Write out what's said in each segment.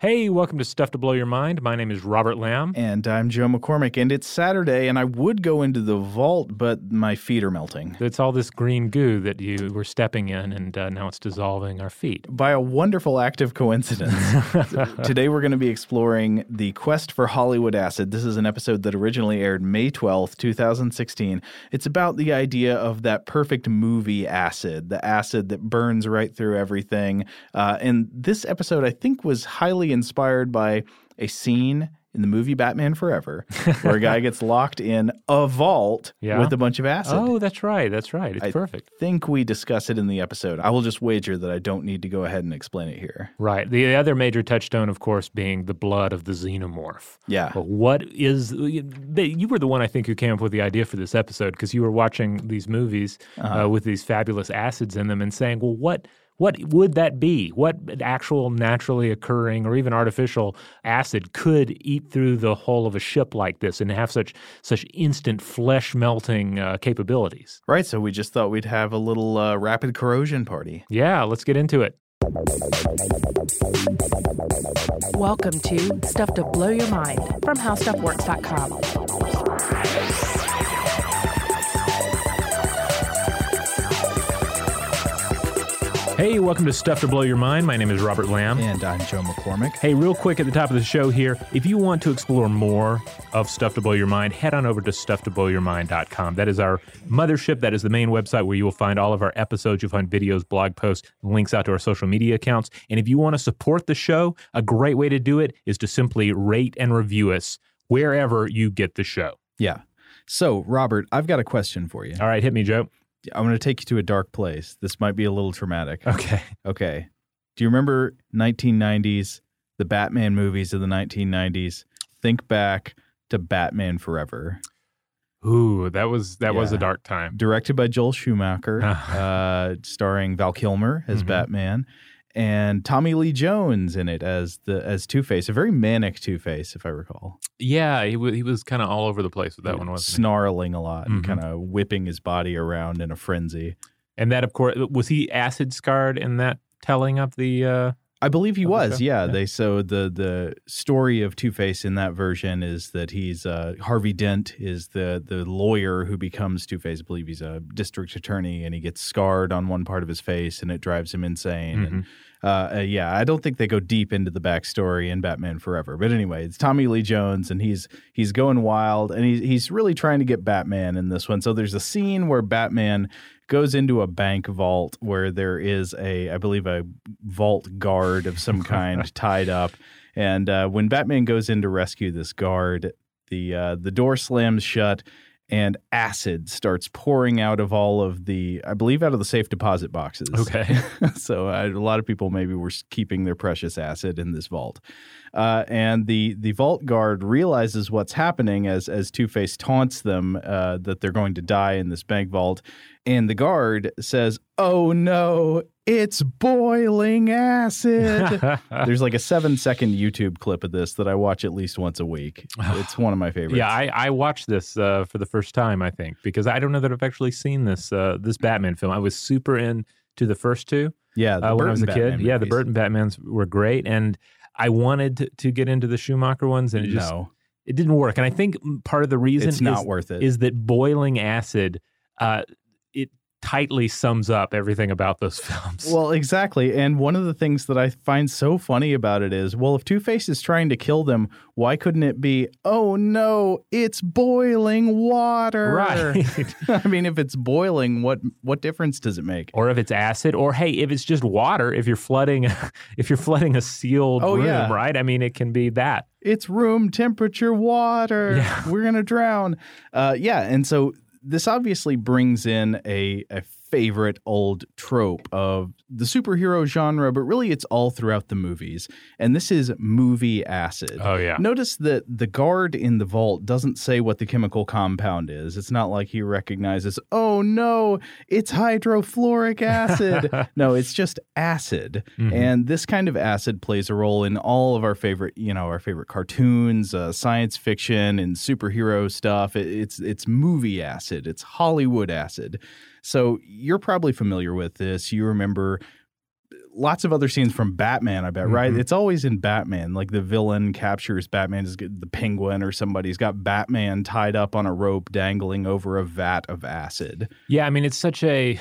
Hey, welcome to Stuff to Blow Your Mind. My name is Robert Lamb. And I'm Joe McCormick, and it's Saturday, and I would go into the vault, but my feet are melting. It's all this green goo that you were stepping in, and uh, now it's dissolving our feet. By a wonderful act of coincidence, today we're going to be exploring the quest for Hollywood acid. This is an episode that originally aired May 12th, 2016. It's about the idea of that perfect movie acid, the acid that burns right through everything. Uh, and this episode, I think, was highly inspired by a scene in the movie Batman Forever where a guy gets locked in a vault Yeah? with a bunch of acid. Oh, that's right. That's right. It's I perfect. I think we discuss it in the episode. I will just wager that I don't need to go ahead and explain it here. Right. The other major touchstone, of course, being the blood of the xenomorph. Yeah. But what is you were the one I think who came up with the idea for this episode because you were watching these movies Uh-huh. uh, with these fabulous acids in them and saying, well, what what would that be? What actual naturally occurring or even artificial acid could eat through the hull of a ship like this and have such such instant flesh melting uh, capabilities? Right. So we just thought we'd have a little uh, rapid corrosion party. Yeah, let's get into it. Welcome to Stuff to Blow Your Mind from HowStuffWorks.com. Hey, welcome to Stuff to Blow Your Mind. My name is Robert Lamb. And I'm Joe McCormick. Hey, real quick at the top of the show here, if you want to explore more of Stuff to Blow Your Mind, head on over to stufftoblowyourmind.com. That is our mothership. That is the main website where you will find all of our episodes. You'll find videos, blog posts, links out to our social media accounts. And if you want to support the show, a great way to do it is to simply rate and review us wherever you get the show. Yeah. So, Robert, I've got a question for you. All right, hit me, Joe. I'm going to take you to a dark place. This might be a little traumatic. Okay. Okay. Do you remember 1990s, the Batman movies of the 1990s? Think back to Batman Forever. Ooh, that was that was a dark time. directed by Joel Schumacher, uh, starring Val Kilmer as Mhm. Batman, and Tommy Lee Jones in it as the as Two Face, a very manic Two Face, if I recall, Yeah, he, w- he was kind of all over the place with that one, wasn't he? snarling a lot and Mhm. kind of whipping his body around in a frenzy. And that, of course, was he acid scarred in that telling of the? Uh, I believe he was, yeah. Yeah. They so the the story of Two Face in that version is that he's uh, Harvey Dent is the the lawyer who becomes Two Face. I believe he's a district attorney, and he gets scarred on one part of his face, and it drives him insane. And uh, uh, yeah, I don't think they go deep into the backstory in Batman Forever, but anyway, it's Tommy Lee Jones, and he's he's going wild, and he's he's really trying to get Batman in this one. So there's a scene where Batman goes into a bank vault where there is a, I believe, a vault guard of some kind tied up, and uh, when Batman goes in to rescue this guard, the uh, the door slams shut. And acid starts pouring out of all of the, I believe, out of the safe deposit boxes. Okay. so uh, a lot of people maybe were keeping their precious acid in this vault, uh, and the the vault guard realizes what's happening as as Two Face taunts them uh, that they're going to die in this bank vault, and the guard says, "Oh no, it's boiling acid." There's like a seven second YouTube clip of this that I watch at least once a week. It's one of my favorites. yeah, I, I watched this uh, for the first time, I think, because I don't know that I've actually seen this uh, this Batman film. I was super into the first two yeah. the uh, when I was a Burton kid. Batman Yeah, the movies. Burton Batmans were great, and I wanted to, to get into the Schumacher ones, and it just no, it didn't work. And I think part of the reason it's not is, worth it. is that boiling acid uh, it tightly sums up everything about those films. Well, exactly. And one of the things that I find so funny about it is, well, if Two Face is trying to kill them, why couldn't it be, oh no, it's boiling water? right. I mean, if it's boiling, what what difference does it make? or if it's acid, or hey, if it's just water, if you're flooding, if you're flooding a sealed Oh, room, yeah. right? I mean, it can be that. It's room temperature water. Yeah. We're gonna drown. Uh, yeah, and so this obviously brings in a, a favorite old trope of the superhero genre, but really it's all throughout the movies. And this is movie acid. Oh yeah. Notice that the guard in the vault doesn't say what the chemical compound is. It's not like he recognizes, oh no, it's hydrofluoric acid. no, it's just acid. Mhm. And this kind of acid plays a role in all of our favorite, you know, our favorite cartoons, uh, science fiction, and superhero stuff. It, it's it's movie acid. It's Hollywood acid. So you're probably familiar with this. You remember lots of other scenes from Batman, I bet, right? Mhm. It's always in Batman. Like the villain captures Batman, is the penguin or somebody's got Batman tied up on a rope dangling over a vat of acid. Yeah, I mean it's such a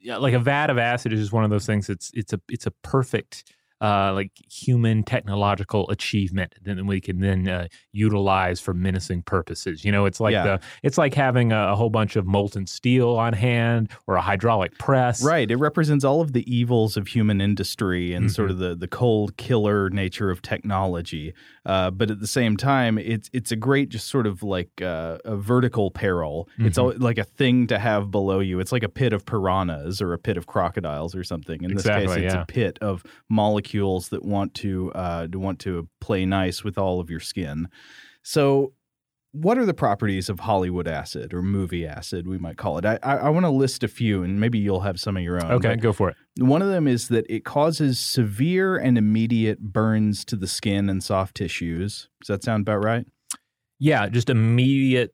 yeah, like a vat of acid is just one of those things. It's it's a it's a perfect uh, like human technological achievement that we can then uh, utilize for menacing purposes. You know, it's like Yeah. the it's like having a, a whole bunch of molten steel on hand or a hydraulic press. Right. It represents all of the evils of human industry and sort of the, the cold killer nature of technology. Uh, but at the same time, it's it's a great just sort of like uh, a vertical peril. It's all, like a thing to have below you. It's like a pit of piranhas or a pit of crocodiles or something. In this case, it's yeah. a pit of molecules that want to uh, to want to play nice with all of your skin. So what are the properties of Hollywood acid or movie acid, we might call it? I, I, I want to list a few, and maybe you'll have some of your own. Okay, go for it. One of them is that it causes severe and immediate burns to the skin and soft tissues. Does that sound about right? Yeah, just immediate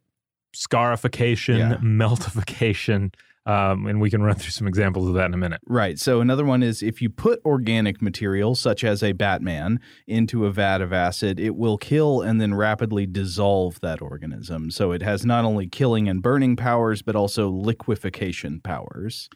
scarification, Yeah. meltification, um, and we can run through some examples of that in a minute. Right. So another one is if you put organic material, such as a Batman, into a vat of acid, it will kill and then rapidly dissolve that organism. So it has not only killing and burning powers, but also liquefaction powers.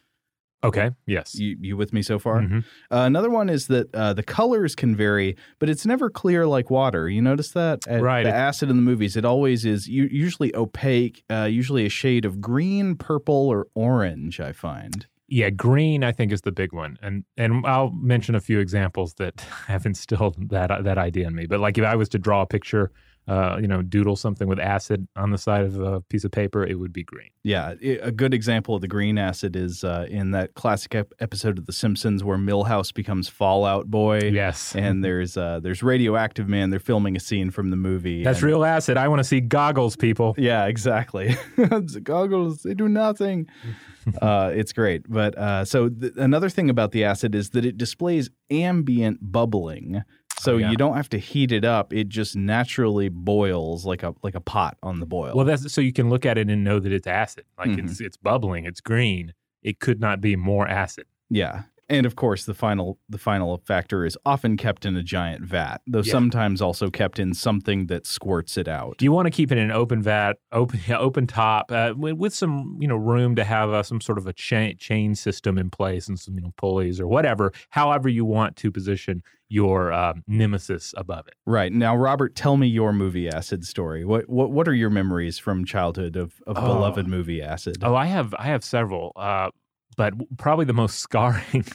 Okay. Yes. You, you with me so far? Mhm. Uh, another one is that uh, the colors can vary, but it's never clear like water. You notice that? Uh, Right. The acid in the movies, it always is u- usually opaque, uh, usually a shade of green, purple, or orange, I find. Yeah, green I think is the big one, and and I'll mention a few examples that have instilled that that idea in me. But like if I was to draw a picture, uh, you know, doodle something with acid on the side of a piece of paper, it would be green. Yeah, a good example of the green acid is uh, in that classic ep- episode of The Simpsons where Milhouse becomes Fallout Boy. Yes, And there's uh, there's radioactive man. They're filming a scene from the movie. that's and- real acid. I want to see goggles, people. Yeah, exactly. goggles, they do nothing. uh, it's great. But uh, so th- another thing about the acid is that it displays ambient bubbling. So Oh, yeah. you don't have to heat it up. It just naturally boils like a like a pot on the boil. Well, that's so you can look at it and know that it's acid. Like Mhm. it's it's bubbling, it's green. It could not be more acid. yeah. And of course, the final the final factor is often kept in a giant vat, though Yeah. sometimes also kept in something that squirts it out. Do you want to keep it in an open vat, open open top, uh, with, with some you know room to have uh, some sort of a chain chain system in place and some you know pulleys or whatever, however you want to position your um, nemesis above it. Right now, Robert, tell me your movie acid story. What what what are your memories from childhood of, of Oh. beloved movie acid? Oh, I have I have several, uh, but probably the most scarring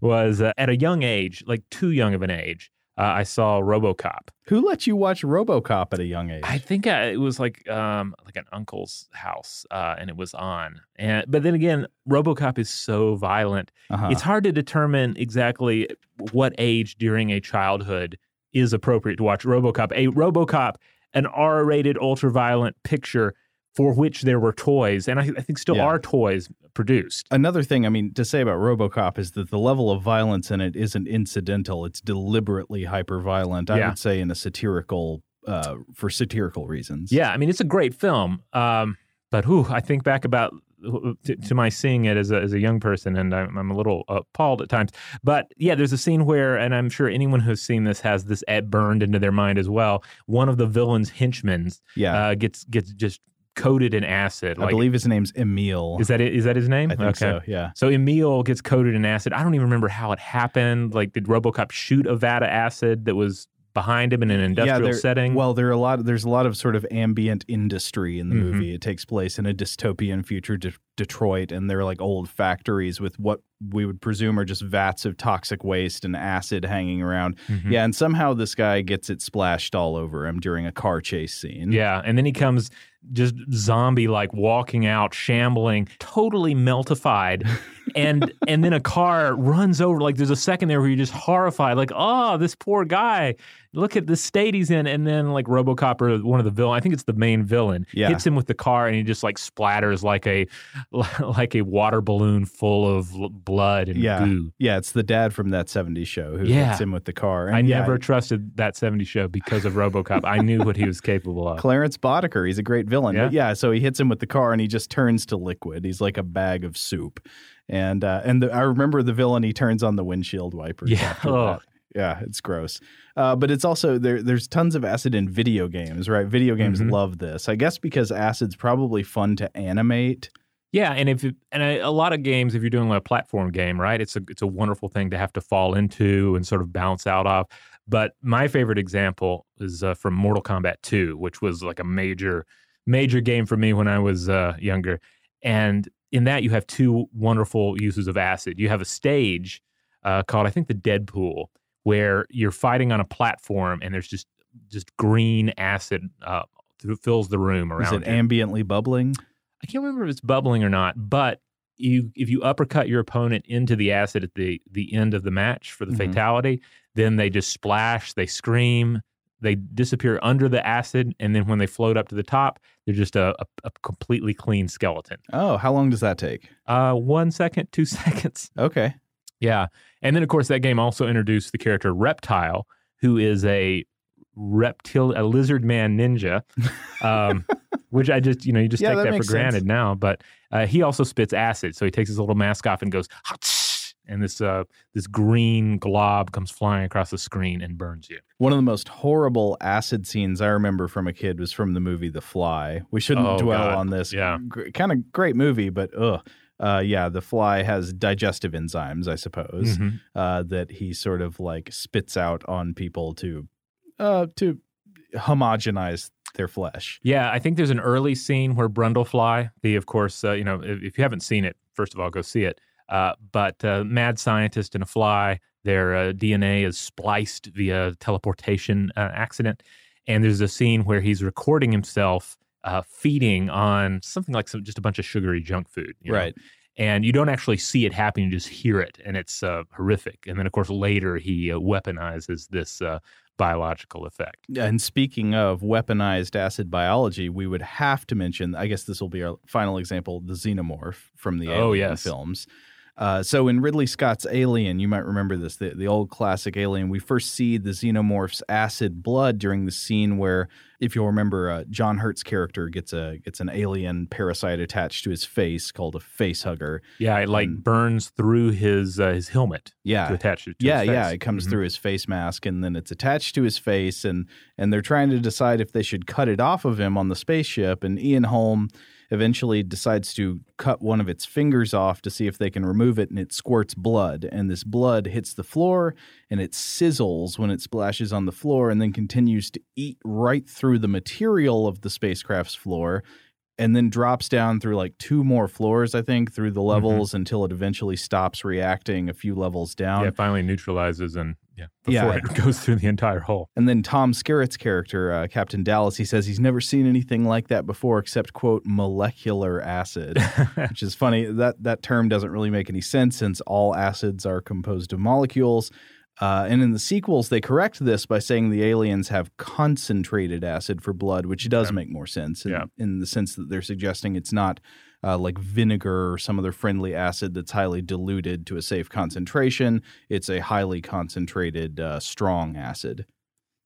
was uh, at a young age, like too young of an age. Uh, I saw RoboCop. Who let you watch RoboCop at a young age? I think I, it was like um like an uncle's house, uh, and it was on. And but then again, RoboCop is so violent. uh-huh. It's hard to determine exactly what age during a childhood is appropriate to watch RoboCop. A RoboCop, an R-rated, ultra-violent picture for which there were toys, and I, I think still Yeah. are toys produced. Another thing, I mean, to say about RoboCop is that the level of violence in it isn't incidental; it's deliberately hyper violent. I Yeah. would say in a satirical, uh, for satirical reasons. Yeah, I mean it's a great film, um, but whew, I think back about to, to my seeing it as a, as a young person, and I'm, I'm a little appalled at times. But yeah, there's a scene where, and I'm sure anyone who's seen this has this eh, burned into their mind as well. One of the villain's henchmen yeah. uh, gets gets just coated in acid. I believe his name's Emil. is that it? Is that his name? I think so. Yeah. So Emil gets coated in acid. I don't even remember how it happened. Like, did RoboCop shoot a vat of acid that was behind him in an industrial there- setting? Well, there are a lot. There's a lot of sort of ambient industry in the Mhm. movie. It takes place in a dystopian future, De- Detroit, and they're like old factories with what we would presume are just vats of toxic waste and acid hanging around. Mhm. Yeah, and somehow this guy gets it splashed all over him during a car chase scene. Yeah, and then he comes just zombie like walking out, shambling, totally meltified. and and then a car runs over like there's a second there where you're just horrified like oh this poor guy look at the state he's in. And then like Robocop or one of the villain, I think it's the main villain, Yeah. hits him with the car and he just like splatters like a like a water balloon full of blood and Yeah. goo. Yeah, it's the dad from that 70s show who Yeah. hits him with the car. And I yeah, never trusted that 70 show because of Robocop. I knew what he was capable of. Clarence Boddicker, he's a great villain. Yeah. But yeah, so he hits him with the car and he just turns to liquid. He's like a bag of soup. And uh, and the, I remember the villain, he turns on the windshield wipers. Yeah. Oh. Yeah, it's gross. Uh, but it's also there. There's tons of acid in video games, right? Video games Mhm. love this. I guess because acid's probably fun to animate. Yeah, and if it, and a, a lot of games, if you're doing a platform game, right, it's a it's a wonderful thing to have to fall into and sort of bounce out of. But my favorite example is uh, from Mortal Kombat 2, which was like a major major game for me when I was uh, younger. And in that, you have two wonderful uses of acid. You have a stage uh, called I think the Deadpool, where you're fighting on a platform, and there's just just green acid uh, fills the room around. Is it you. ambiently bubbling? I can't remember if it's bubbling or not, but you if you uppercut your opponent into the acid at the the end of the match for the Mhm. fatality, then they just splash, they scream, they disappear under the acid, and then when they float up to the top, they're just a, a, a completely clean skeleton. Oh, how long does that take? Uh, one second, two seconds. Okay. Yeah, and then of course that game also introduced the character Reptile, who is a reptile, a lizard man ninja, um, which I just you know you just Yeah, take that that, for granted sense. now. But uh, he also spits acid, so he takes his little mask off and goes, and this uh, this green glob comes flying across the screen and burns you. One of the most horrible acid scenes I remember from a kid was from the movie The Fly. We shouldn't Oh, dwell God. on this. Yeah. Gr- kind of great movie, but ugh. Uh, yeah, The Fly has digestive enzymes, I suppose, Mhm. uh, that he sort of like spits out on people to uh, to homogenize their flesh. Yeah, I think there's an early scene where Brundlefly, the of course, uh, you know, if, if you haven't seen it, first of all, go see it. Uh, but uh, mad scientist and a fly, their uh, DNA is spliced via teleportation uh, accident, and there's a scene where he's recording himself uh, feeding on something like some, just a bunch of sugary junk food, you know? Right. And you don't actually see it happen; you just hear it, and it's uh, horrific. And then, of course, later he uh, weaponizes this uh, biological effect. And speaking of weaponized acid biology, we would have to mention, I guess this will be our final example, the xenomorph from the Oh, Alien yes. films. Uh, so in Ridley Scott's Alien, you might remember this, the, the old classic Alien, we first see the xenomorph's acid blood during the scene where, if you'll remember, uh, John Hurt's character gets a gets an alien parasite attached to his face called a face hugger. Yeah, it like And- burns through his uh, his helmet Yeah, to attach it. To yeah, yeah. It comes Mhm. through his face mask, and then it's attached to his face, and and they're trying to decide if they should cut it off of him on the spaceship. And Ian Holm eventually decides to cut one of its fingers off to see if they can remove it, and it squirts blood, and this blood hits the floor, and it sizzles when it splashes on the floor, and then continues to eat right through the material of the spacecraft's floor. And then drops down through like two more floors, I think, through the mm-hmm. levels until it eventually stops reacting a few levels down. Yeah, it finally neutralizes and yeah, Yeah. it goes through the entire hole. And then Tom Skerritt's character, uh, Captain Dallas, he says he's never seen anything like that before except, quote, molecular acid, which is funny. That, that term doesn't really make any sense since all acids are composed of molecules. Uh, and in the sequels, they correct this by saying the aliens have concentrated acid for blood, which does Okay. make more sense in, Yeah. in the sense that they're suggesting it's not uh, like vinegar or some other friendly acid that's highly diluted to a safe concentration. It's a highly concentrated, uh, strong acid.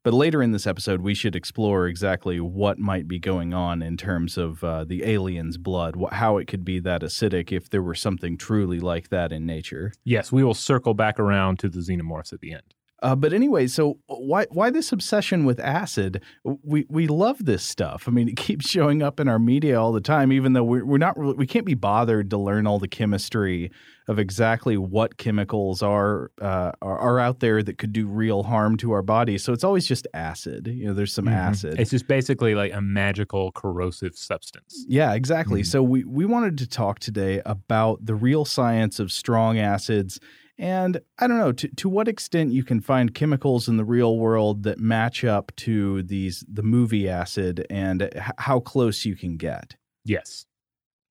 But later in this episode, we should explore exactly what might be going on in terms of uh, the alien's blood, wh- how it could be that acidic if there were something truly like that in nature. Yes, we will circle back around to the xenomorphs at the end. Uh, but anyway, so why why this obsession with acid? We we love this stuff. I mean, it keeps showing up in our media all the time, even though we're, we're not really, we can't be bothered to learn all the chemistry of exactly what chemicals are, uh, are are out there that could do real harm to our bodies. So it's always just acid. You know, there's some Mhm. acid. It's just basically like a magical corrosive substance. Yeah, exactly. Mhm. So we we wanted to talk today about the real science of strong acids and I don't know to to what extent you can find chemicals in the real world that match up to these the movie acid and h- how close you can get. Yes.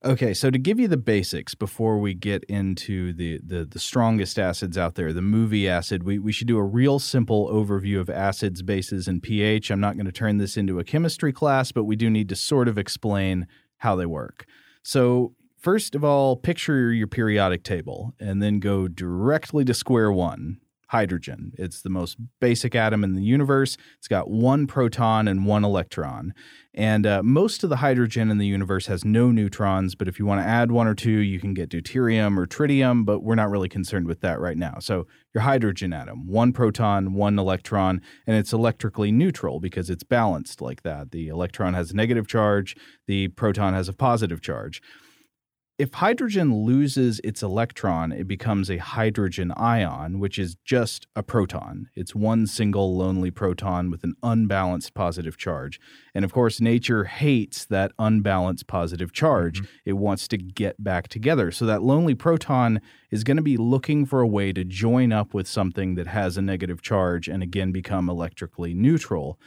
Okay, so to give you the basics before we get into the, the, the strongest acids out there, the movie acid, we, we should do a real simple overview of acids, bases, and pH. I'm not going to turn this into a chemistry class, but we do need to sort of explain how they work. So, first of all, picture your periodic table and then go directly to square one hydrogen. It's the most basic atom in the universe. It's got one proton and one electron. And uh, most of the hydrogen in the universe has no neutrons, but if you want to add one or two, you can get deuterium or tritium, but we're not really concerned with that right now. So your hydrogen atom, one proton, one electron, and it's electrically neutral because it's balanced like that. The electron has a negative charge, the proton has a positive charge if hydrogen loses its electron, it becomes a hydrogen ion, which is just a proton. It's one single lonely proton with an unbalanced positive charge. And of course, nature hates that unbalanced positive charge. Mm-hmm. It wants to get back together. So that lonely proton is going to be looking for a way to join up with something that has a negative charge and again become electrically neutral.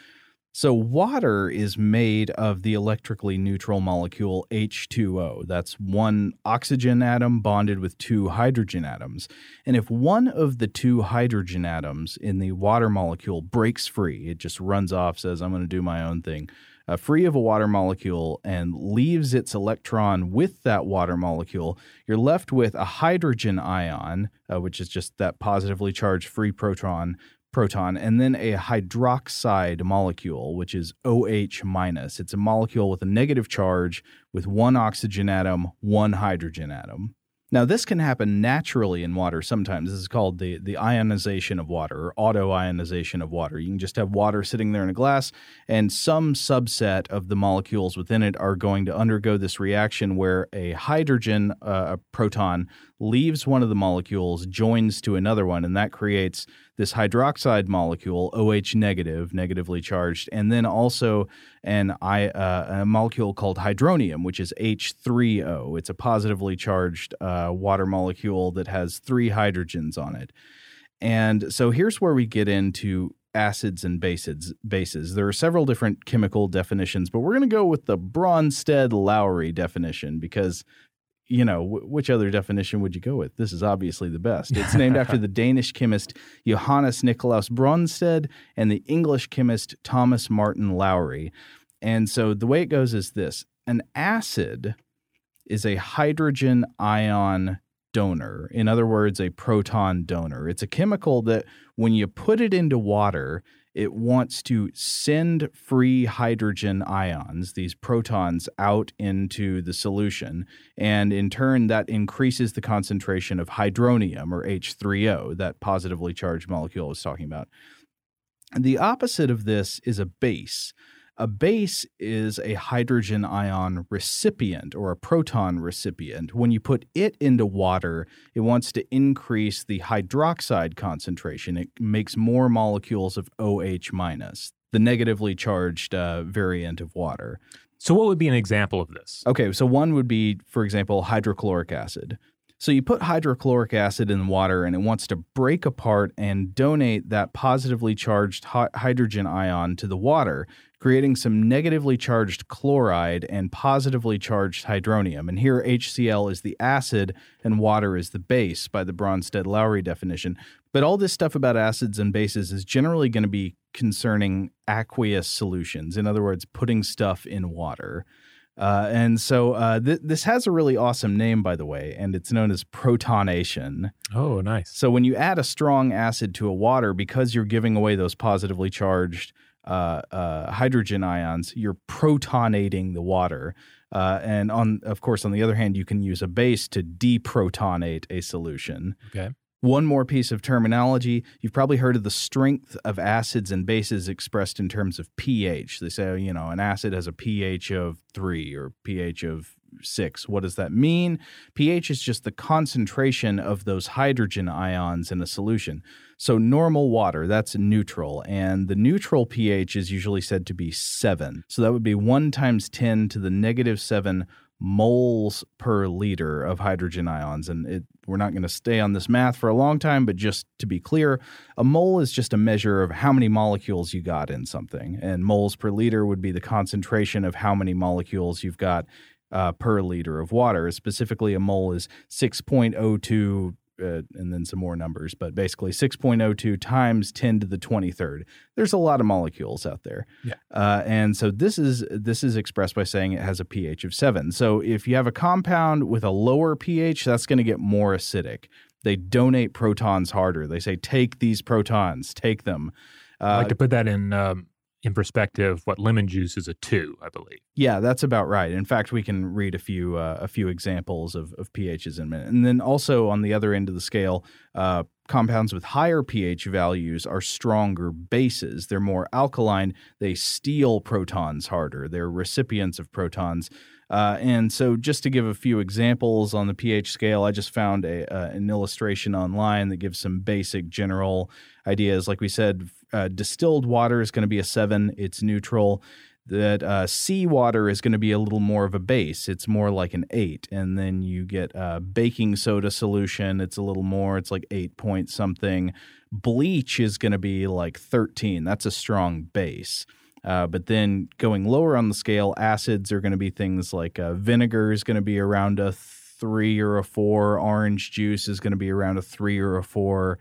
So, water is made of the electrically neutral molecule H2O. That's one oxygen atom bonded with two hydrogen atoms. And if one of the two hydrogen atoms in the water molecule breaks free, it just runs off, says, I'm going to do my own thing, uh, free of a water molecule, and leaves its electron with that water molecule, you're left with a hydrogen ion, uh, which is just that positively charged free proton proton, and then a hydroxide molecule, which is OH minus. It's a molecule with a negative charge with one oxygen atom, one hydrogen atom. Now, this can happen naturally in water sometimes. This is called the, the ionization of water or auto ionization of water. You can just have water sitting there in a glass, and some subset of the molecules within it are going to undergo this reaction where a hydrogen, uh, a proton, leaves one of the molecules, joins to another one, and that creates this hydroxide molecule, OH negative, negatively charged, and then also an I, uh, a molecule called hydronium, which is H3O. It's a positively charged uh, water molecule that has three hydrogens on it. And so here's where we get into acids and bases. bases. There are several different chemical definitions, but we're going to go with the Bronsted-Lowry definition because you know, which other definition would you go with? This is obviously the best. It's named after the Danish chemist Johannes Nicolaus Bronsted and the English chemist Thomas Martin Lowry. And so the way it goes is this an acid is a hydrogen ion donor. In other words, a proton donor. It's a chemical that when you put it into water, it wants to send free hydrogen ions, these protons, out into the solution. And in turn, that increases the concentration of hydronium or H3O, that positively charged molecule I was talking about. And the opposite of this is a base. A base is a hydrogen ion recipient or a proton recipient. When you put it into water, it wants to increase the hydroxide concentration. It makes more molecules of OH minus, the negatively charged uh, variant of water. So, what would be an example of this? Okay, so one would be, for example, hydrochloric acid. So you put hydrochloric acid in water and it wants to break apart and donate that positively charged hydrogen ion to the water, creating some negatively charged chloride and positively charged hydronium. And here HCl is the acid and water is the base by the Bronsted Lowry definition. But all this stuff about acids and bases is generally going to be concerning aqueous solutions. In other words, putting stuff in water. Uh, and so uh, th- this has a really awesome name, by the way, and it's known as protonation. Oh, nice. So when you add a strong acid to a water, because you're giving away those positively charged uh, uh, hydrogen ions, you're protonating the water. Uh, and on, of course, on the other hand, you can use a base to deprotonate a solution. Okay. One more piece of terminology. You've probably heard of the strength of acids and bases expressed in terms of pH. They say, you know, an acid has a pH of three or pH of six. What does that mean? pH is just the concentration of those hydrogen ions in a solution. So normal water, that's neutral. And the neutral pH is usually said to be seven. So that would be one times 10 to the negative seven moles per liter of hydrogen ions. And it, we're not going to stay on this math for a long time, but just to be clear, a mole is just a measure of how many molecules you got in something. And moles per liter would be the concentration of how many molecules you've got uh, per liter of water. Specifically, a mole is 6.02 uh, and then some more numbers, but basically 6.02 times 10 to the 23rd. There's a lot of molecules out there. Yeah. Uh, and so this is this is expressed by saying it has a pH of 7. So if you have a compound with a lower pH, that's going to get more acidic. They donate protons harder. They say take these protons, take them. I Uh, like to put that in um, in perspective. What lemon juice is a two, I believe. Yeah, that's about right. In fact, we can read a few uh, a few examples of, of pHs in a minute. And then also on the other end of the scale, uh, compounds with higher pH values are stronger bases. They're more alkaline. They steal protons harder. They're recipients of protons. Uh, and so, just to give a few examples on the pH scale, I just found a, uh, an illustration online that gives some basic general ideas. Like we said, uh, distilled water is going to be a seven, it's neutral that uh, seawater is going to be a little more of a base. It's more like an eight. And then you get uh, baking soda solution. It's a little more. It's like eight point something. Bleach is going to be like 13. That's a strong base. Uh, but then going lower on the scale, acids are going to be things like uh, vinegar is going to be around a three or a four. Orange juice is going to be around a three or a four.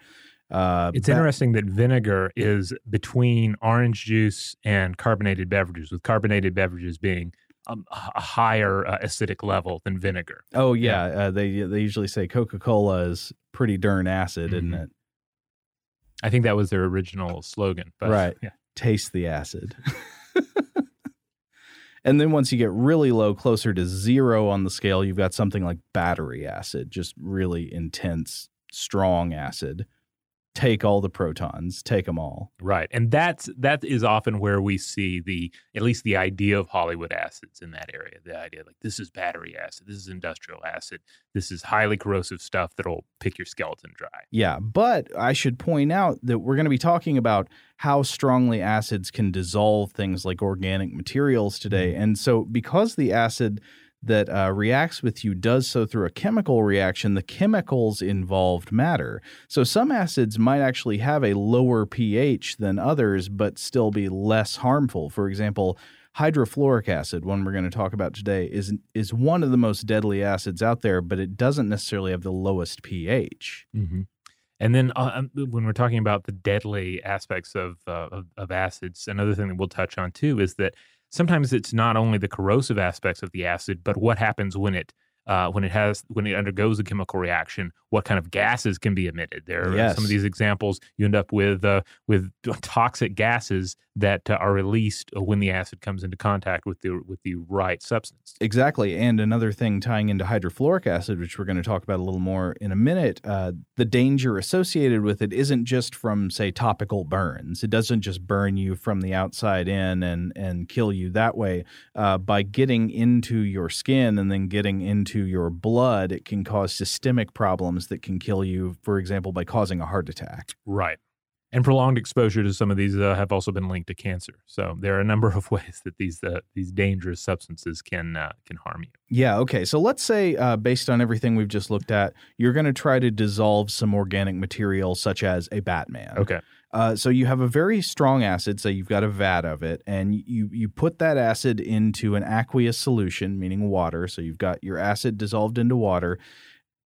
Uh, It's interesting that vinegar is between orange juice and carbonated beverages, with carbonated beverages being um, a higher uh, acidic level than vinegar. Oh yeah, Uh, they they usually say Coca Cola is pretty darn acid, isn't Mhm. it? I think that was their original slogan. But, Right. Yeah. Taste the acid. and then once you get really low, closer to zero on the scale, you've got something like battery acid, just really intense, strong acid. Take all the protons, take them all. Right. And that's that is often where we see the at least the idea of Hollywood acids in that area. The idea like this is battery acid, this is industrial acid, this is highly corrosive stuff that'll pick your skeleton dry. Yeah, but I should point out that we're going to be talking about how strongly acids can dissolve things like organic materials today. Mm-hmm. And so, because the acid that uh, reacts with you does so through a chemical reaction, the chemicals involved matter. So, some acids might actually have a lower pH than others, but still be less harmful. For example, hydrofluoric acid, one we're going to talk about today, is is one of the most deadly acids out there, but it doesn't necessarily have the lowest pH. Mm-hmm. And then uh, um, when we're talking about the deadly aspects of, uh, of of acids, another thing that we'll touch on too is that sometimes it's not only the corrosive aspects of the acid, but what happens when it uh, when it has when it undergoes a chemical reaction, what kind of gases can be emitted? There are Yes. some of these examples. You end up with uh, with toxic gases that uh, are released when the acid comes into contact with the with the right substance. Exactly. And another thing tying into hydrofluoric acid, which we're going to talk about a little more in a minute, uh, the danger associated with it isn't just from, say, topical burns. It doesn't just burn you from the outside in and, and kill you that way. Uh, by getting into your skin and then getting into your blood, it can cause systemic problems that can kill you, for example, by causing a heart attack. Right. And prolonged exposure to some of these uh, have also been linked to cancer. So there are a number of ways that these uh, these dangerous substances can uh, can harm you. Yeah. Okay. So let's say, uh, based on everything we've just looked at, you're going to try to dissolve some organic material, such as a Batman. Okay. Uh, so you have a very strong acid. So you've got a vat of it, and you you put that acid into an aqueous solution, meaning water. So you've got your acid dissolved into water,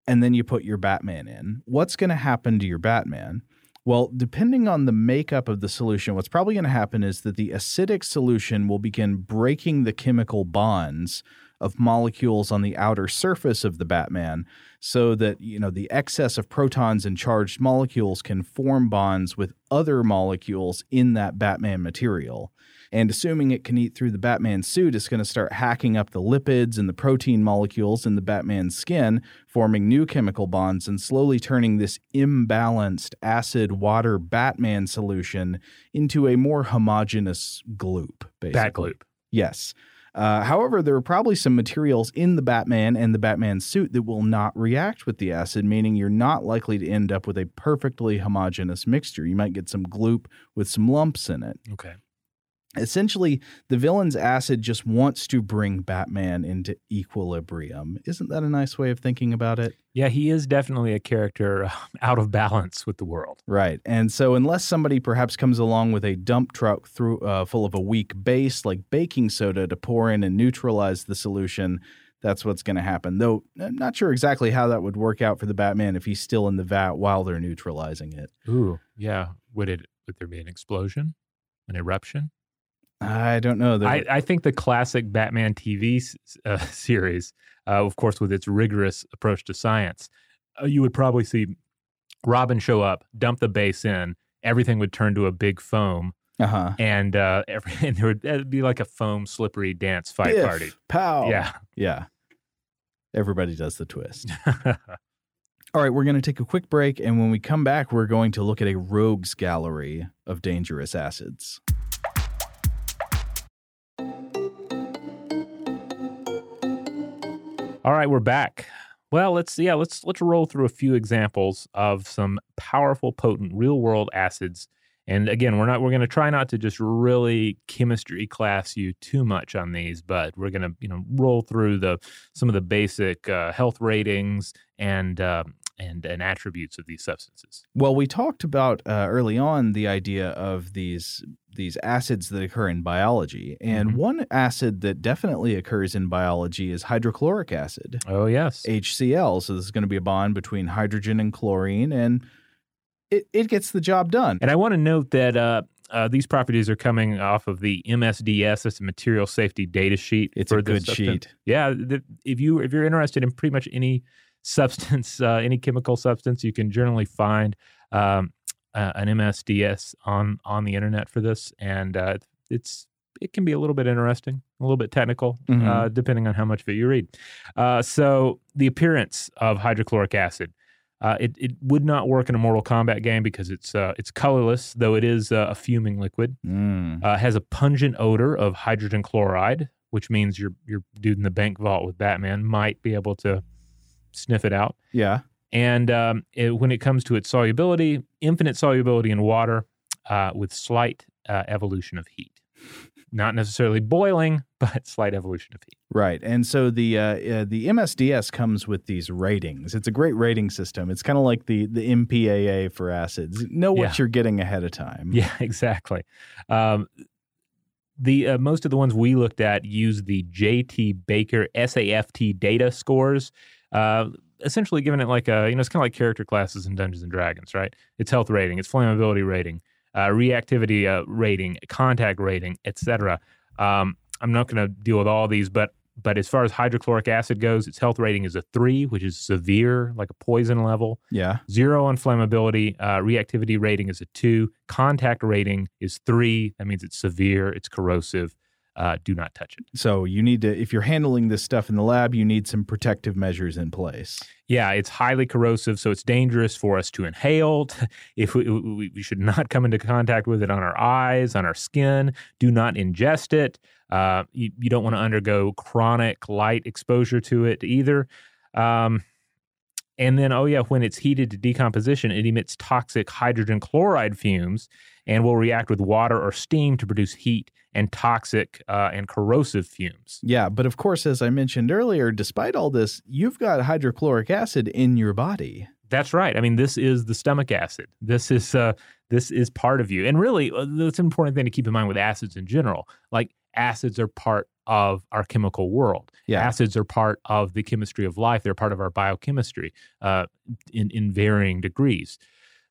and then you put your Batman in. What's going to happen to your Batman? Well, depending on the makeup of the solution, what's probably going to happen is that the acidic solution will begin breaking the chemical bonds of molecules on the outer surface of the Batman so that you know the excess of protons and charged molecules can form bonds with other molecules in that Batman material. And assuming it can eat through the Batman suit, it's going to start hacking up the lipids and the protein molecules in the Batman's skin, forming new chemical bonds and slowly turning this imbalanced acid water Batman solution into a more homogeneous gloop, basically. Bat gloop. Yes. Uh, however, there are probably some materials in the Batman and the Batman suit that will not react with the acid, meaning you're not likely to end up with a perfectly homogeneous mixture. You might get some gloop with some lumps in it. Okay. Essentially, the villain's acid just wants to bring Batman into equilibrium. Isn't that a nice way of thinking about it? Yeah, he is definitely a character uh, out of balance with the world. Right. And so, unless somebody perhaps comes along with a dump truck through uh, full of a weak base like baking soda to pour in and neutralize the solution, that's what's going to happen. Though I'm not sure exactly how that would work out for the Batman if he's still in the vat while they're neutralizing it. Ooh, yeah. Would it? Would there be an explosion, an eruption? I don't know. I, I think the classic Batman TV uh, series, uh, of course, with its rigorous approach to science, uh, you would probably see Robin show up, dump the base in, everything would turn to a big foam, uh-huh. and uh, every, and there would be like a foam slippery dance fight Biff, party. Pow. Yeah, Yeah. Everybody does the twist. All right, we're going to take a quick break. And when we come back, we're going to look at a rogues gallery of dangerous acids. All right, we're back. Well, let's yeah, let's let's roll through a few examples of some powerful, potent, real-world acids. And again, we're not we're going to try not to just really chemistry class you too much on these, but we're going to you know roll through the some of the basic uh, health ratings and uh, and and attributes of these substances. Well, we talked about uh, early on the idea of these these acids that occur in biology, and Mhm. one acid that definitely occurs in biology is hydrochloric acid, Oh yes, HCl. So this is going to be a bond between hydrogen and chlorine, and it, it gets the job done. And I want to note that uh, uh, these properties are coming off of the MSDS, that's a material safety data sheet. It's for a good substance. sheet. Yeah, the, if you if you're interested in pretty much any substance, uh, any chemical substance, you can generally find um, uh, an MSDS on on the internet for this, and uh, it's it can be a little bit interesting, a little bit technical, uh, Mhm. depending on how much of it you read. Uh, so the appearance of hydrochloric acid. Uh, it, it would not work in a Mortal Kombat game because it's uh, it's colorless, though it is uh, a fuming liquid. Mm. Uh, has a pungent odor of hydrogen chloride, which means your your dude in the bank vault with Batman might be able to sniff it out. Yeah. And um, it, when it comes to its solubility, infinite solubility in water uh, with slight uh, evolution of heat. Not necessarily boiling, but slight evolution of heat. Right, and so the uh, uh, the MSDS comes with these ratings. It's a great rating system. It's kind of like the the MPAA for acids. Know what Yeah. you're getting ahead of time. Yeah, exactly. Um, the uh, most of the ones we looked at use the JT Baker SAFT data scores. Uh, essentially, giving it like a you know it's kind of like character classes in Dungeons and Dragons, right? It's health rating, it's flammability rating, uh, reactivity uh, rating, contact rating, etc. Um, I'm not going to deal with all these, but but as far as hydrochloric acid goes, its health rating is a three, which is severe, like a poison level. Yeah. Zero on flammability. Uh, reactivity rating is a two. Contact rating is three. That means it's severe, it's corrosive. Uh, do not touch it. So you need to, if you're handling this stuff in the lab, you need some protective measures in place. Yeah, it's highly corrosive, so it's dangerous for us to inhale. If we, we, we should not come into contact with it on our eyes, on our skin. Do not ingest it. Uh, you, you don't want to undergo chronic light exposure to it either. Um, and then, oh yeah, when it's heated to decomposition, it emits toxic hydrogen chloride fumes and will react with water or steam to produce heat and toxic uh, and corrosive fumes. Yeah, but of course, as I mentioned earlier, despite all this, you've got hydrochloric acid in your body. That's right. I mean, this is the stomach acid. This is uh, this is part of you, and really, uh, that's an important thing to keep in mind with acids in general. Like acids are part of our chemical world. Yeah. Acids are part of the chemistry of life. They're part of our biochemistry uh, in in varying degrees.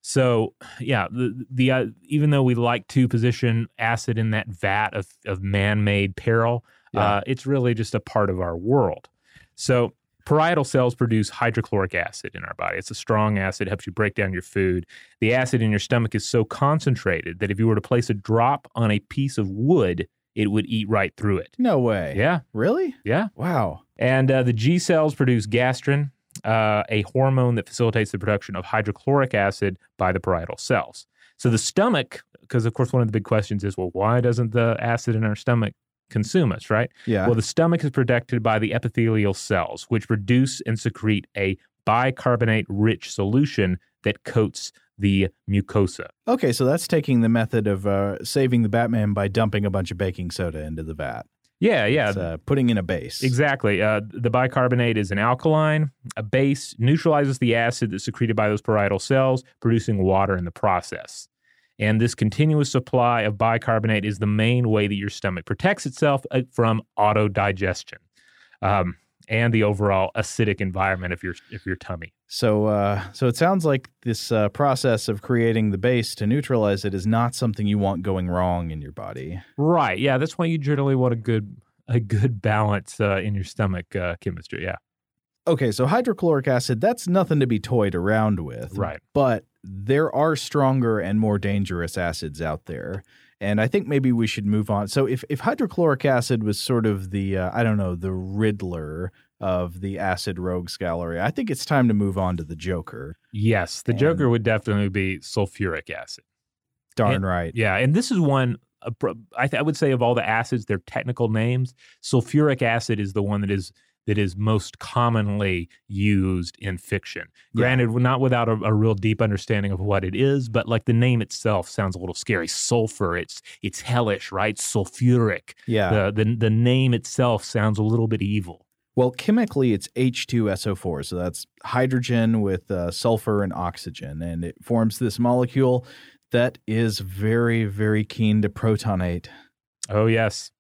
So, yeah, the the uh, even though we like to position acid in that vat of of man made peril, Yeah. uh, it's really just a part of our world. So, parietal cells produce hydrochloric acid in our body. It's a strong acid, helps you break down your food. The acid in your stomach is so concentrated that if you were to place a drop on a piece of wood, it would eat right through it. No way. Yeah, Really? yeah. Wow. And uh, the G cells produce gastrin, uh, a hormone that facilitates the production of hydrochloric acid by the parietal cells. So the stomach, because of course one of the big questions is, well, why doesn't the acid in our stomach consume us, right? Yeah. Well, the stomach is protected by the epithelial cells, which produce and secrete a bicarbonate rich solution that coats the mucosa. okay, so that's taking the method of uh, saving the Batman by dumping a bunch of baking soda into the vat. Yeah, yeah. It's, uh, putting in a base. Exactly. Uh, the bicarbonate is an alkaline. A base neutralizes the acid that's secreted by those parietal cells, producing water in the process. And this continuous supply of bicarbonate is the main way that your stomach protects itself uh, from autodigestion. Um, and the overall acidic environment of your of your tummy. So, uh, so it sounds like this uh, process of creating the base to neutralize it is not something you want going wrong in your body. Right. Yeah. That's why you generally want a good a good balance uh, in your stomach uh, chemistry. Yeah. Okay, so hydrochloric acid, that's nothing to be toyed around with. Right. But there are stronger and more dangerous acids out there. And I think maybe we should move on. So if, if hydrochloric acid was sort of the, uh, I don't know, the Riddler of the acid rogues gallery, I think it's time to move on to the Joker. Yes, the And- Joker would definitely be sulfuric acid. Darn And- right. Yeah, and this is one. I, th- I would say of all the acids, their technical names, sulfuric acid is the one that is that is most commonly used in fiction. Yeah. Granted, not without a, a real deep understanding of what it is, but like the name itself sounds a little scary. Sulfur, it's it's hellish, right? Sulfuric. Yeah. The, the the name itself sounds a little bit evil. Well, chemically, it's H2SO4. So that's hydrogen with uh, sulfur and oxygen. And it forms this molecule that is very, very keen to protonate. Oh yes.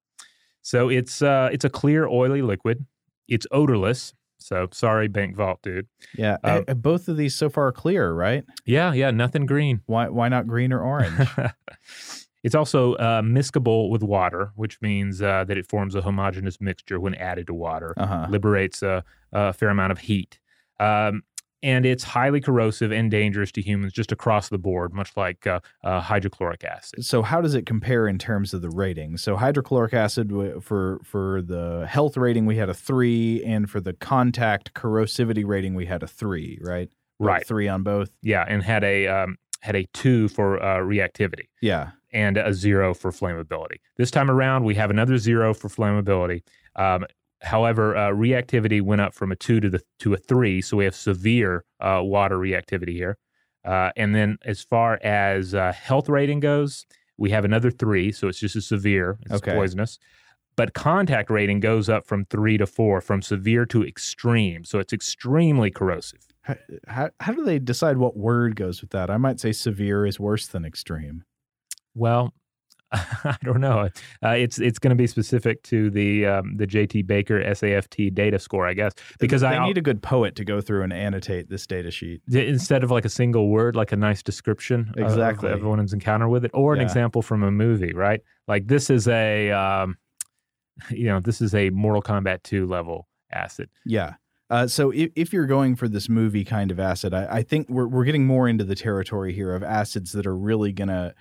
So it's uh it's a clear, oily liquid. It's odorless. So sorry, Bank Vault, dude. Yeah. Uh, both of these so far are clear, right? Yeah, yeah, nothing green. Why, why not green or orange? it's also uh, miscible with water, which means uh, that it forms a homogeneous mixture when added to water, Uh huh. liberates a, a fair amount of heat. Um, and it's highly corrosive and dangerous to humans just across the board, much like uh, uh, hydrochloric acid. So how does it compare in terms of the rating? So hydrochloric acid for for the health rating we had a three, and for the contact corrosivity rating we had a three, right? Both Right. Three on both. Yeah, and had a um, had a two for uh, reactivity. Yeah. and a zero for flammability. This time around, we have another zero for flammability. Um, however, uh, reactivity went up from a two to the to a three, so we have severe uh, water reactivity here. Uh, and then, as far as uh, health rating goes, we have another three, so it's just a severe. It's Okay. poisonous. But contact rating goes up from three to four, from severe to extreme. So it's extremely corrosive. How, how, how do they decide what word goes with that? I might say severe is worse than extreme. Well, I don't know. Uh, it's it's going to be specific to the um, the JT Baker SAFT data score, I guess, because they I need a good poet to go through and annotate this data sheet. instead of like a single word, like a nice description Exactly. of everyone's encounter with it, or an Yeah. example from a movie, right? Like this is a um, you know this is a Mortal Kombat two level acid. Yeah. Uh, so if, if you're going for this movie kind of acid, I, I think we're we're getting more into the territory here of acids that are really gonna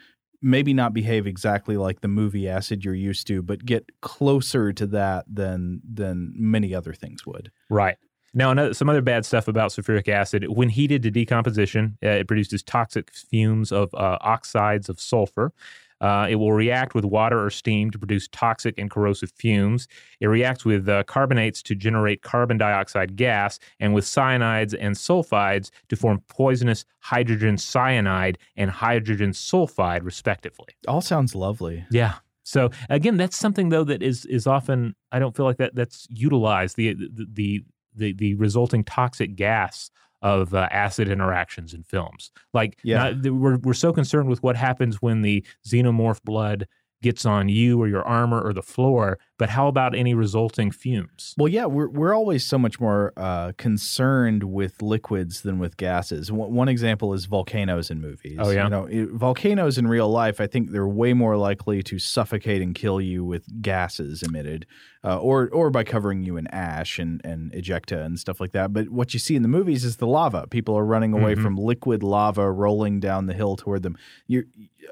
maybe not behave exactly like the movie acid you're used to, but get closer to that than than many other things would. Right. Now, another, some other bad stuff about sulfuric acid. When heated to decomposition, uh, it produces toxic fumes of uh, oxides of sulfur. Uh, it will react with water or steam to produce toxic and corrosive fumes. It reacts with uh, carbonates to generate carbon dioxide gas, and with cyanides and sulfides to form poisonous hydrogen cyanide and hydrogen sulfide, respectively. All sounds lovely. Yeah. So again, that's something though that is is often I don't feel like that that's utilized the the the the, the resulting toxic gas of uh, acid interactions in films. Like Yeah. not- we're we're so concerned with what happens when the xenomorph blood gets on you or your armor or the floor, but how about any resulting fumes? Well, yeah, we're we're always so much more uh, concerned with liquids than with gases. One, one example is volcanoes in movies. Oh, yeah? you know, it- volcanoes in real life, I think they're way more likely to suffocate and kill you with gases emitted, uh, or or by covering you in ash and and ejecta and stuff like that. But what you see in the movies is the lava. People are running away Mhm. from liquid lava rolling down the hill toward them. You're,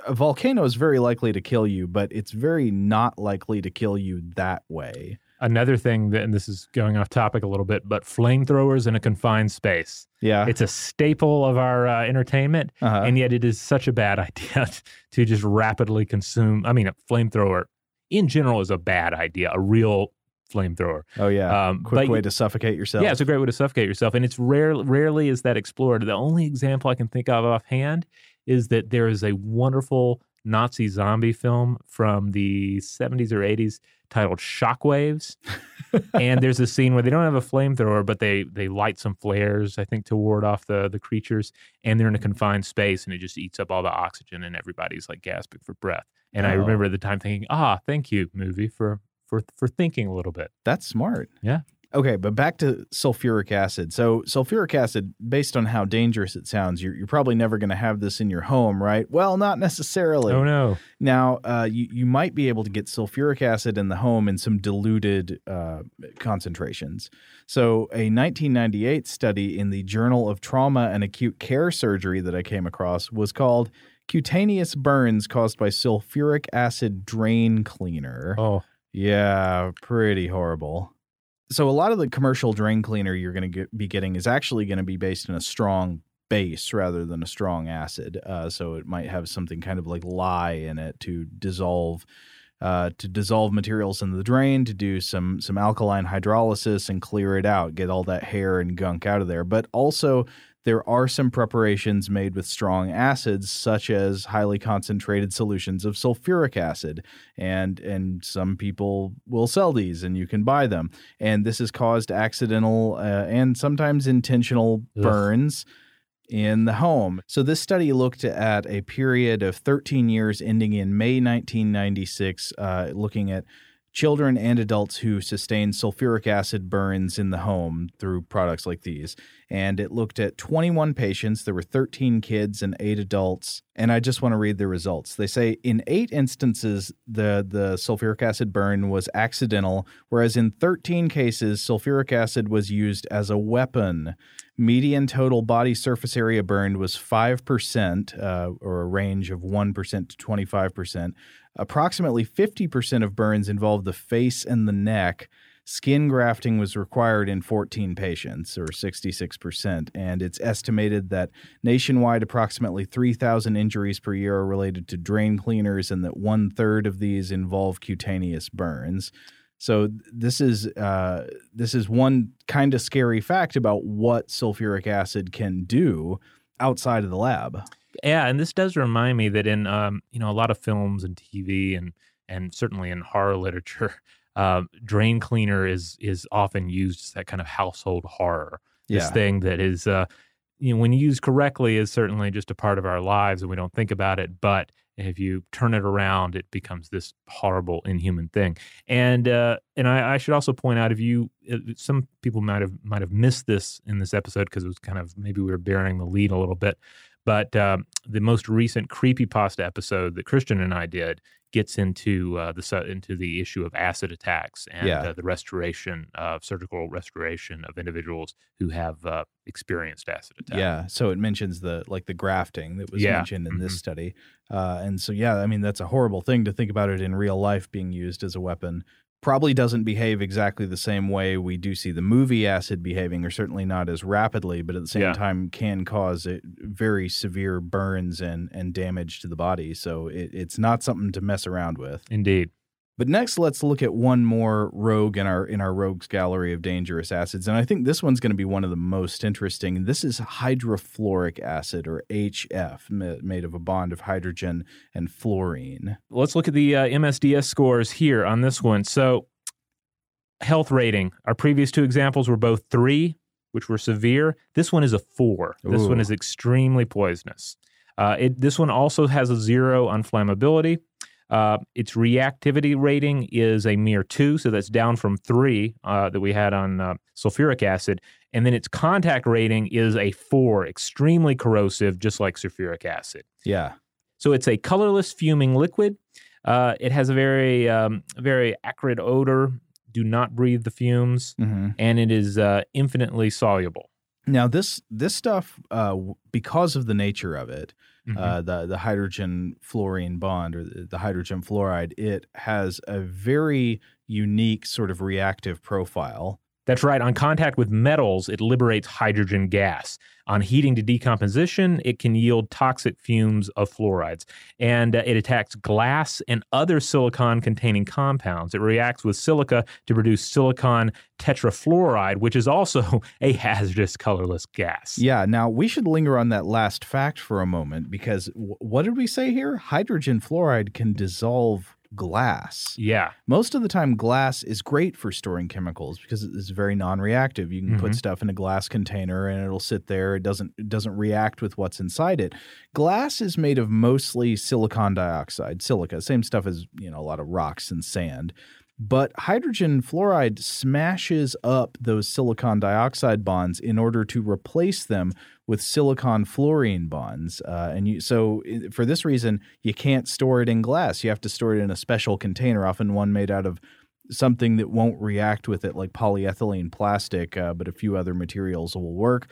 a volcano is very likely to kill you, but it's very not likely to kill you that way. Another thing that and this is going off topic a little bit, but flamethrowers in a confined space. Yeah, It's a staple of our uh, entertainment. uh-huh. and yet it is such a bad idea to just rapidly consume. I mean, a flamethrower in general is a bad idea. A real flamethrower. oh yeah. Um, quick way to suffocate yourself. Yeah, it's a great way to suffocate yourself, and it's rare. Rarely is that explored. The only example I can think of offhand is that there is a wonderful Nazi zombie film from the 70s or 80s titled Shockwaves. and there's a scene where they don't have a flamethrower, but they they light some flares, I think, to ward off the the creatures, and they're in a confined space, and it just eats up all the oxygen, and everybody's like gasping for breath. And I Oh. remember at the time thinking, ah, thank you, movie, for for for thinking a little bit. That's smart. Yeah. Okay, but back to sulfuric acid. So, sulfuric acid, based on how dangerous it sounds, you're, you're probably never going to have this in your home, right? Well, not necessarily. Oh no. Now, uh, you, you might be able to get sulfuric acid in the home in some diluted uh, concentrations. So, a 1998 study in the Journal of Trauma and Acute Care Surgery that I came across was called Cutaneous Burns Caused by Sulfuric Acid Drain Cleaner. Oh. Yeah, pretty horrible. So, a lot of the commercial drain cleaner you're going to be getting is actually going to be based in a strong base rather than a strong acid. Uh, so it might have something kind of like lye in it to dissolve uh, to dissolve materials in the drain, to do some some alkaline hydrolysis and clear it out, get all that hair and gunk out of there. But also there are some preparations made with strong acids, such as highly concentrated solutions of sulfuric acid, and and some people will sell these, and you can buy them. And this has caused accidental uh, and sometimes intentional Ugh. burns in the home. So this study looked at a period of 13 years ending in May 1996, uh, looking at children and adults who sustained sulfuric acid burns in the home through products like these. And it looked at 21 patients. There were 13 kids and eight adults. And I just want to read the results. They say in eight instances, the, the sulfuric acid burn was accidental, whereas in 13 cases, sulfuric acid was used as a weapon. Median total body surface area burned was 5%, uh, or a range of 1% to 25%. Approximately 50% of burns involved the face and the neck. Skin grafting was required in 14 patients, or 66%, and it's estimated that nationwide approximately 3,000 injuries per year are related to drain cleaners, and that one third of these involve cutaneous burns. So this is uh, this is one kind of scary fact about what sulfuric acid can do outside of the lab. Yeah, and this does remind me that in um, you know a lot of films and TV and and certainly in horror literature, uh, drain cleaner is is often used as that kind of household horror. This Yeah. thing that is, uh, you know, when used correctly, is certainly just a part of our lives and we don't think about it. But if you turn it around, it becomes this horrible, inhuman thing. And uh, and I, I should also point out, if you, uh, some people might have might have missed this in this episode because it was kind of maybe we were bearing the lead a little bit. But um, the most recent creepypasta episode that Christian and I did gets into uh, the into the issue of acid attacks and Yeah. uh, the restoration of surgical restoration of individuals who have uh, experienced acid attacks. Yeah, so it mentions the like the grafting that was Yeah, mentioned in this mhm. study, uh, and so yeah, I mean that's a horrible thing to think about it in real life being used as a weapon. Probably doesn't behave exactly the same way we do see the movie acid behaving, or certainly not as rapidly, but at the same Yeah. time can cause it very severe burns and and damage to the body. So it, it's not something to mess around with. Indeed. But next, let's look at one more rogue in our in our rogues gallery of dangerous acids, and I think this one's going to be one of the most interesting. This is hydrofluoric acid, or HF, made of a bond of hydrogen and fluorine. Let's look at the uh, MSDS scores here on this one. So, health rating. Our previous two examples were both three, which were severe. This one is a four. This one is extremely poisonous. Uh, it, this one also has a zero on flammability. Uh, its reactivity rating is a mere two, so that's down from three uh, that we had on uh, sulfuric acid. And then its contact rating is a four, extremely corrosive, just like sulfuric acid. Yeah, So it's a colorless fuming liquid. Uh, it has a very, um, very acrid odor. Do not breathe the fumes, hmm and it is uh, infinitely soluble. Now this this stuff, uh, because of the nature of it, Mhm. uh, the the hydrogen fluorine bond or the hydrogen fluoride, it has a very unique sort of reactive profile. That's right. On contact with metals, it liberates hydrogen gas. On heating to decomposition, it can yield toxic fumes of fluorides. And uh, it attacks glass and other silicon containing compounds. It reacts with silica to produce silicon tetrafluoride, which is also a hazardous colorless gas. Yeah. Now we should linger on that last fact for a moment because w- what did we say here? Hydrogen fluoride can dissolve glass. Yeah. Most of the time, glass is great for storing chemicals because it's very non-reactive. You can put Mhm. stuff in a glass container and it'll sit there. It doesn't it doesn't react with what's inside it. Glass is made of mostly silicon dioxide, silica, same stuff as you know a lot of rocks and sand. But hydrogen fluoride smashes up those silicon dioxide bonds in order to replace them with silicon fluorine bonds. Uh, and you, so, for this reason, you can't store it in glass. You have to store it in a special container, often one made out of something that won't react with it, like polyethylene plastic, uh, but a few other materials will work.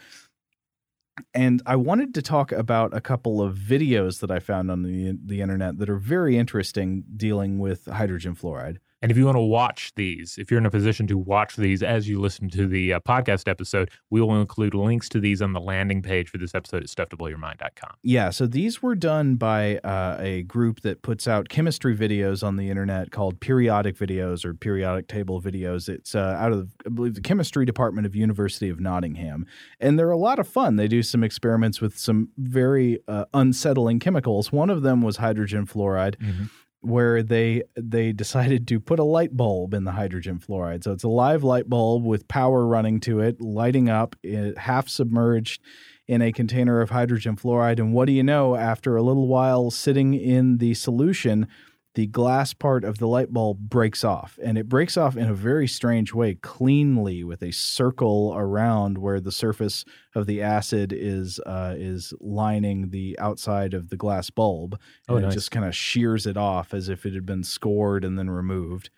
And I wanted to talk about a couple of videos that I found on the the internet that are very interesting dealing with hydrogen fluoride. And if you want to watch these, if you're in a position to watch these as you listen to the uh, podcast episode, we will include links to these on the landing page for this episode at stufftoblowyourmind.com. Yeah, so these were done by uh, a group that puts out chemistry videos on the internet called Periodic Videos or Periodic Table Videos. It's uh, out of, I believe, the chemistry department of University of Nottingham, and they're a lot of fun. They do some experiments with some very uh, unsettling chemicals. One of them was hydrogen fluoride. Mm-hmm where they they decided to put a light bulb in the hydrogen fluoride. So it's a live light bulb with power running to it, lighting up, it, half submerged in a container of hydrogen fluoride. And what do you know? After a little while sitting in the solution, the glass part of the light bulb breaks off and it breaks off in a very strange way cleanly with a circle around where the surface of the acid is uh, is lining the outside of the glass bulb oh, and nice. it just kind of shears it off as if it had been scored and then removed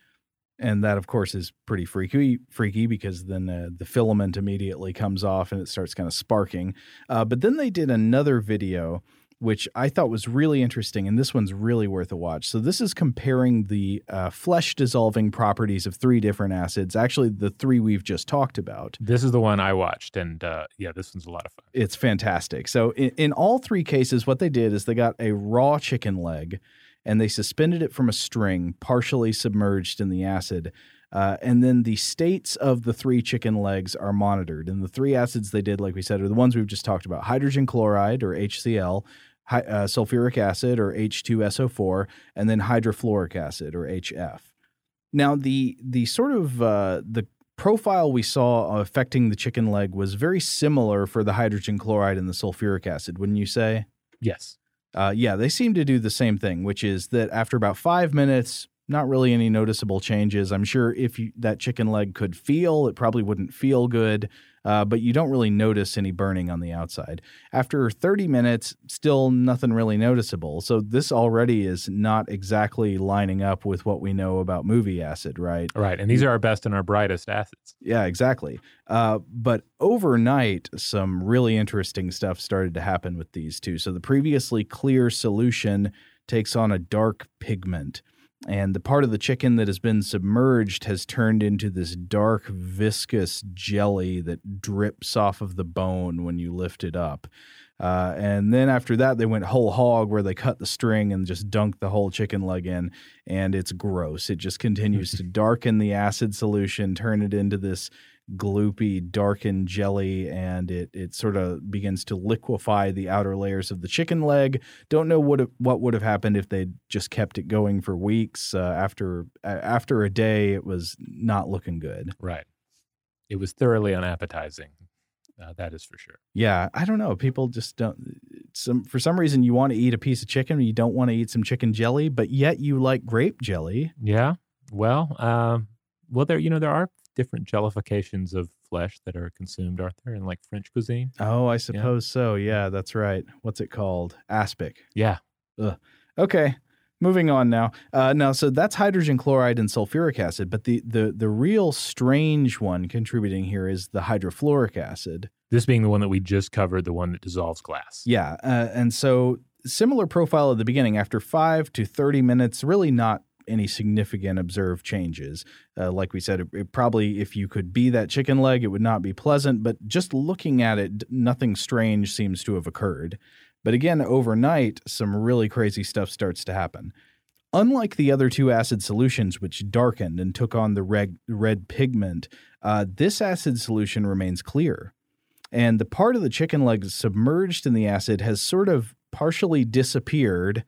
and that of course is pretty freaky freaky because then uh, the filament immediately comes off and it starts kind of sparking uh, but then they did another video which I thought was really interesting, and this one's really worth a watch. So this is comparing the uh, flesh dissolving properties of three different acids. Actually, the three we've just talked about. This is the one I watched, and uh, yeah, this one's a lot of fun. It's fantastic. So in, in all three cases, what they did is they got a raw chicken leg, and they suspended it from a string, partially submerged in the acid. Uh, and then the states of the three chicken legs are monitored. And the three acids they did, like we said, are the ones we've just talked about hydrogen chloride or HCl, uh, sulfuric acid or H2SO4, and then hydrofluoric acid or HF. Now, the the sort of uh, the profile we saw affecting the chicken leg was very similar for the hydrogen chloride and the sulfuric acid, wouldn't you say? Yes. Uh, yeah, they seem to do the same thing, which is that after about five minutes, not really any noticeable changes. I'm sure if you, that chicken leg could feel, it probably wouldn't feel good, uh, but you don't really notice any burning on the outside. After 30 minutes, still nothing really noticeable. So this already is not exactly lining up with what we know about movie acid, right? Right. And these are our best and our brightest acids. Yeah, exactly. Uh, but overnight, some really interesting stuff started to happen with these two. So the previously clear solution takes on a dark pigment and the part of the chicken that has been submerged has turned into this dark, viscous jelly that drips off of the bone when you lift it up. Uh, and then after that, they went whole hog where they cut the string and just dunked the whole chicken leg in. And it's gross. It just continues to darken the acid solution, turn it into this gloopy, darkened jelly, and it it sort of begins to liquefy the outer layers of the chicken leg. Don't know what what would have happened if they just kept it going for weeks. Uh, after after a day, it was not looking good. Right. It was thoroughly unappetizing. Uh, that is for sure. Yeah, I don't know. People just don't. Some for some reason you want to eat a piece of chicken, you don't want to eat some chicken jelly, but yet you like grape jelly. Yeah. Well, um, well, there you know there are different jellifications of flesh that are consumed, aren't there, in like French cuisine? Oh, I suppose yeah. so. Yeah, that's right. What's it called? Aspic. Yeah. Ugh. Okay. Moving on now. Uh, now, so that's hydrogen chloride and sulfuric acid, but the, the the real strange one contributing here is the hydrofluoric acid. This being the one that we just covered, the one that dissolves glass. Yeah, uh, and so similar profile at the beginning. After five to thirty minutes, really not any significant observed changes. Uh, like we said, it, it probably if you could be that chicken leg, it would not be pleasant. But just looking at it, nothing strange seems to have occurred. But again, overnight, some really crazy stuff starts to happen. Unlike the other two acid solutions, which darkened and took on the red, red pigment, uh, this acid solution remains clear. And the part of the chicken leg submerged in the acid has sort of partially disappeared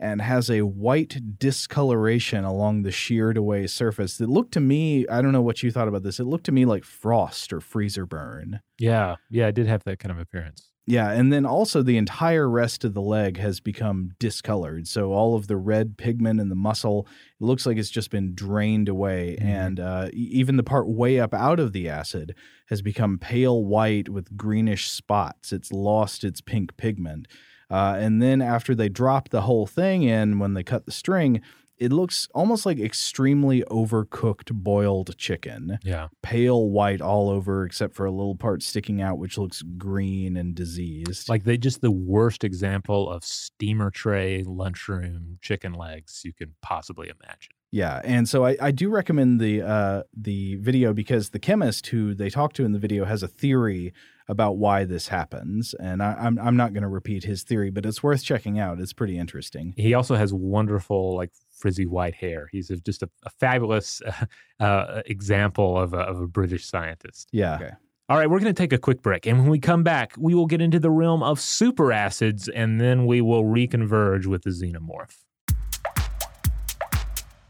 and has a white discoloration along the sheared away surface that looked to me, I don't know what you thought about this, it looked to me like frost or freezer burn. Yeah, yeah, it did have that kind of appearance. Yeah, and then also the entire rest of the leg has become discolored. So all of the red pigment in the muscle, it looks like it's just been drained away, Mhm. and uh, even the part way up out of the acid has become pale white with greenish spots. It's lost its pink pigment. Uh, and then after they drop the whole thing in, when they cut the string, it looks almost like extremely overcooked boiled chicken Yeah. pale white all over except for a little part sticking out which looks green and diseased. Like they just the worst example of steamer tray lunchroom chicken legs you can possibly imagine. Yeah, and so I, I do recommend the uh, the video because the chemist who they talk to in the video has a theory about why this happens, and I, I'm I'm not going to repeat his theory, but it's worth checking out. It's pretty interesting. He also has wonderful, like frizzy white hair. He's a, just a, a fabulous uh, uh, example of a, of a British scientist. Yeah. Okay. All right, we're going to take a quick break. And when we come back, we will get into the realm of super acids and then we will reconverge with the xenomorph.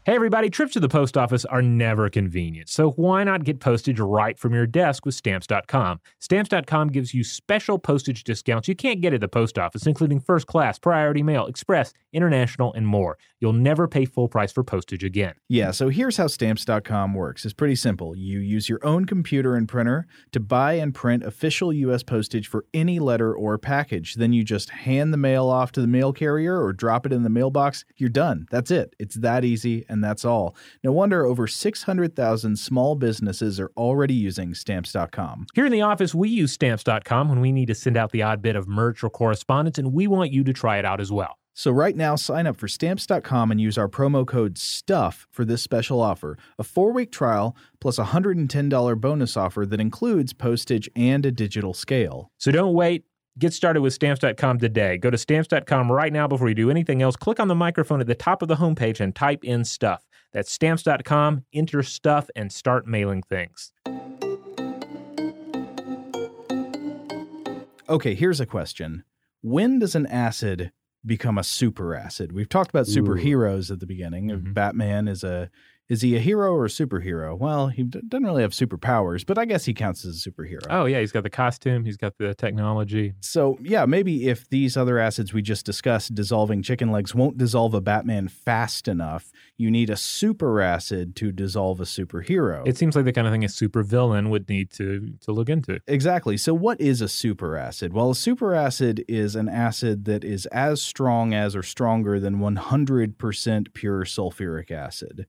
Hey, everybody, trips to the post office are never convenient. So why not get postage right from your desk with stamps.com? Stamps.com gives you special postage discounts you can't get at the post office, including first class, priority mail, express, international, and more. You'll never pay full price for postage again. Yeah, so here's how stamps.com works. It's pretty simple. You use your own computer and printer to buy and print official US postage for any letter or package. Then you just hand the mail off to the mail carrier or drop it in the mailbox. You're done. That's it. It's that easy and that's all. No wonder over 600,000 small businesses are already using stamps.com. Here in the office, we use stamps.com when we need to send out the odd bit of merch or correspondence, and we want you to try it out as well. So right now, sign up for stamps.com and use our promo code STUFF for this special offer. A four-week trial plus a $110 bonus offer that includes postage and a digital scale. So don't wait. Get started with stamps.com today. Go to stamps.com right now before you do anything else. Click on the microphone at the top of the homepage and type in stuff. That's stamps.com, enter stuff, and start mailing things. Okay, here's a question. When does an acid become a super acid? We've talked about superheroes at the beginning. Mhm. Batman is a is he a hero or a superhero? Well, he d- doesn't really have superpowers, but I guess he counts as a superhero. Oh, yeah, he's got the costume, he's got the technology. So, yeah, maybe if these other acids we just discussed, dissolving chicken legs, won't dissolve a Batman fast enough, you need a super acid to dissolve a superhero. It seems like the kind of thing a supervillain would need to, to look into. Exactly. So, what is a super acid? Well, a super acid is an acid that is as strong as or stronger than 100% pure sulfuric acid.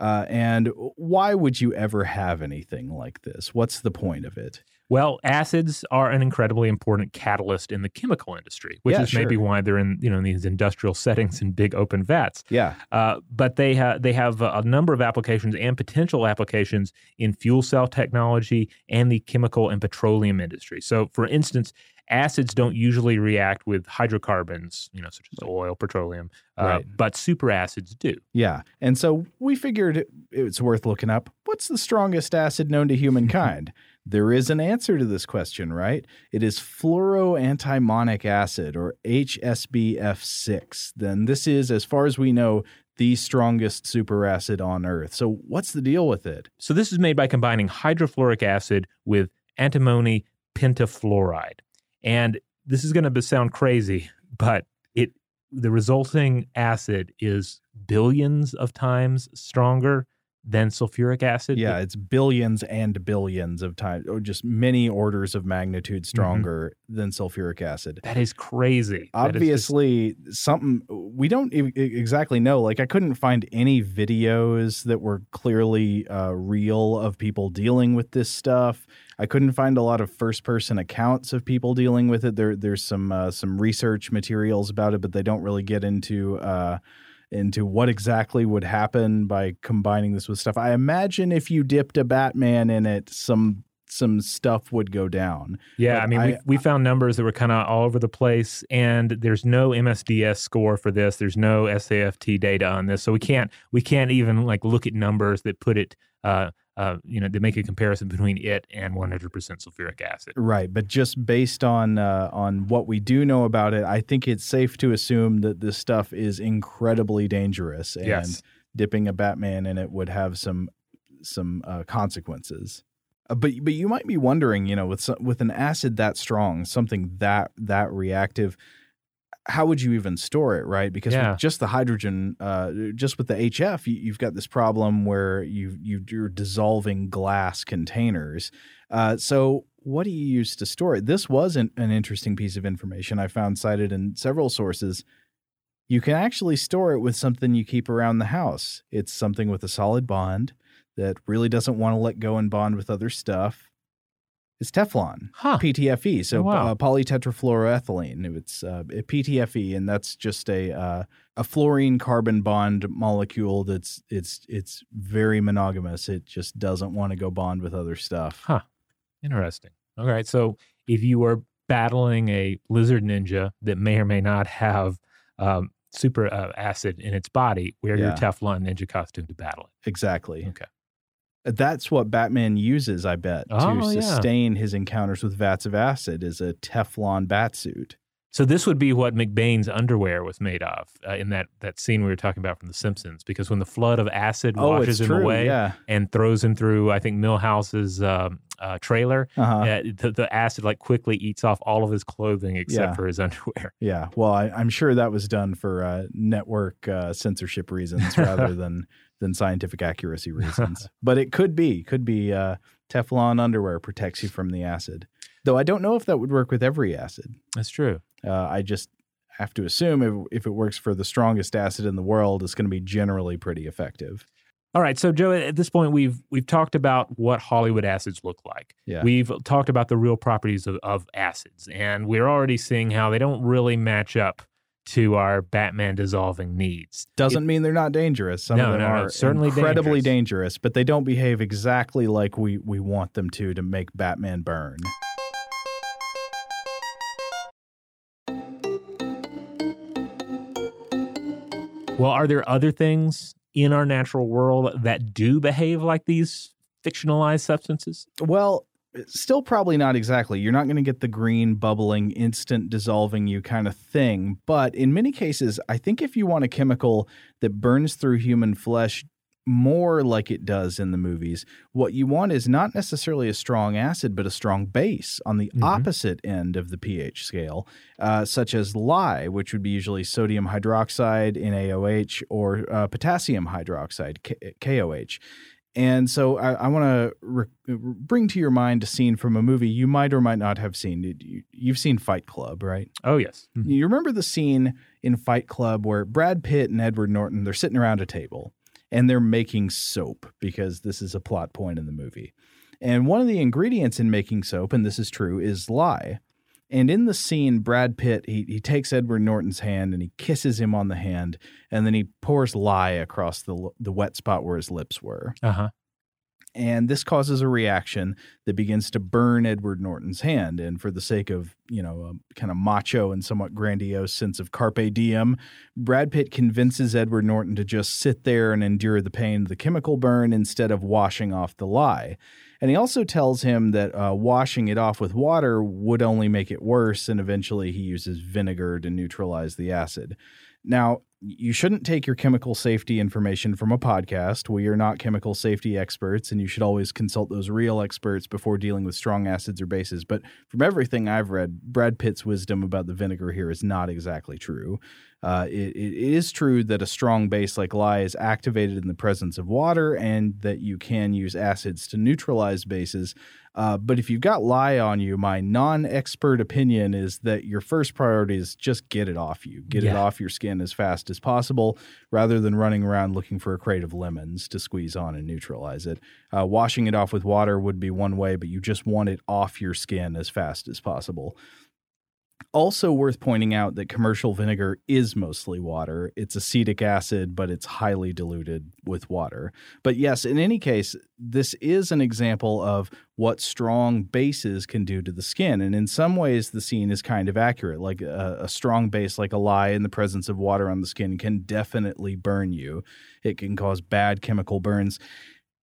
Uh, and why would you ever have anything like this? What's the point of it? Well, acids are an incredibly important catalyst in the chemical industry, which Yeah, is maybe why they're in you know in these industrial settings in big open vats. Yeah. Uh, but they ha- they have a number of applications and potential applications in fuel cell technology and the chemical and petroleum industry. So, for instance, acids don't usually react with hydrocarbons, you know, such as oil, petroleum, uh, Right. but superacids do. Yeah. And so we figured it's worth looking up what's the strongest acid known to humankind? There is an answer to this question, right? It is fluoroantimonic acid or HSBF6. Then this is, as far as we know, the strongest superacid on Earth. So what's the deal with it? So this is made by combining hydrofluoric acid with antimony pentafluoride. And this is going to sound crazy, but it the resulting acid is billions of times stronger than sulfuric acid. Yeah, it's billions and billions of times, or just many orders of magnitude stronger than sulfuric acid. That is crazy. That is just- Obviously, something we don't e- exactly know. Like, I couldn't find any videos that were clearly uh, real of people dealing with this stuff. I couldn't find a lot of first-person accounts of people dealing with it. There, there's some uh, some research materials about it, but they don't really get into uh, into what exactly would happen by combining this with stuff. I imagine if you dipped a Batman in it, some some stuff would go down. Yeah, But I mean, we, we found numbers that were kind of all over the place, and there's no MSDS score for this. There's no SAFT data on this, so we can't we can't even like look at numbers that put it, uh, uh, you know, to make a comparison between it and 100% sulfuric acid. Right, but just based on uh, on what we do know about it, I think it's safe to assume that this stuff is incredibly dangerous, and Yes. dipping a Batman in it would have some some uh, consequences. Uh, but but you might be wondering, you know, with with an acid that strong, something that that reactive, how would you even store it, right? Because Yeah. with just the hydrogen, uh, just with the HF, you, you've got this problem where you you you're dissolving glass containers. Uh, so what do you use to store it? This was an, an interesting piece of information I found cited in several sources. You can actually store it with something you keep around the house. It's something with a solid bond that really doesn't want to let go and bond with other stuff. It's Teflon. Huh. PTFE, so Oh, wow. uh, polytetrafluoroethylene. It's uh, a PTFE, and that's just a uh, a fluorine carbon bond molecule. That's it's it's very monogamous. It just doesn't want to go bond with other stuff. Huh. Interesting. All right. So if you are battling a lizard ninja that may or may not have um, super uh, acid in its body, wear your Teflon ninja costume to battle it. Exactly. Okay. That's what Batman uses, I bet, Oh, to yeah. sustain his encounters with vats of acid is a Teflon batsuit. So this would be what McBain's underwear was made of uh, in that, that scene we were talking about from The Simpsons. Because when the flood of acid Oh, washes him true. away Yeah. and throws him through, I think Milhouse's um, uh, trailer, Uh-huh. uh, the, the acid like quickly eats off all of his clothing except Yeah. for his underwear. Yeah, well, I, I'm sure that was done for uh, network uh, censorship reasons rather than than scientific accuracy reasons. but it could be, could be uh, Teflon underwear protects you from the acid. Though I don't know if that would work with every acid. That's true. Uh, I just have to assume if, if it works for the strongest acid in the world, it's going to be generally pretty effective. All right, so Joe, at this point, we've we've talked about what Hollywood acids look like. Yeah. We've talked about the real properties of, of acids, and we're already seeing how they don't really match up to our Batman dissolving needs. Doesn't mean they're not dangerous. Some No, of them no, no, are certainly incredibly dangerous. dangerous, but they don't behave exactly like we, we want them to to make Batman burn. Well, are there other things in our natural world that do behave like these fictionalized substances? Well, still probably not exactly. You're not going to get the green, bubbling, instant dissolving you kind of thing. But in many cases, I think if you want a chemical that burns through human flesh more like it does in the movies, what you want is not necessarily a strong acid, but a strong base on the Mhm. opposite end of the pH scale, uh, such as lye, which would be usually sodium hydroxide, NaOH, or uh, potassium hydroxide, K- KOH. And so I, I want to re- bring to your mind a scene from a movie you might or might not have seen. You- You've seen Fight Club, right? Oh, yes. Mhm. You remember the scene in Fight Club where Brad Pitt and Edward Norton they're sitting around a table and they're making soap because this is a plot point in the movie. And one of the ingredients in making soap, and this is true, is lye. And in the scene, Brad Pitt he he takes Edward Norton's hand and he kisses him on the hand, and then he pours lye across the the wet spot where his lips were Uh huh. and this causes a reaction that begins to burn Edward Norton's hand. And for the sake of you know a kind of macho and somewhat grandiose sense of carpe diem, Brad Pitt convinces Edward Norton to just sit there and endure the pain of the chemical burn instead of washing off the lye. And he also tells him that uh, washing it off with water would only make it worse, and eventually he uses vinegar to neutralize the acid. Now, you shouldn't take your chemical safety information from a podcast. We are not chemical safety experts, and you should always consult those real experts before dealing with strong acids or bases. But from everything I've read, Brad Pitt's wisdom about the vinegar here is not exactly true. Uh, it, it is true that a strong base like lye is activated in the presence of water, and that you can use acids to neutralize bases. Uh, but if you've got lye on you, my non-expert opinion is that your first priority is just get it off you, get it off your skin as fast as possible, rather than running around looking for a crate of lemons to squeeze on and neutralize it. Uh, washing it off with water would be one way, but you just want it off your skin as fast as possible. Also worth pointing out that commercial vinegar is mostly water. It's acetic acid, but it's highly diluted with water. But yes, in any case, this is an example of what strong bases can do to the skin. And in some ways, the scene is kind of accurate. Like a, a strong base, like a lye, in the presence of water on the skin, can definitely burn you. It can cause bad chemical burns.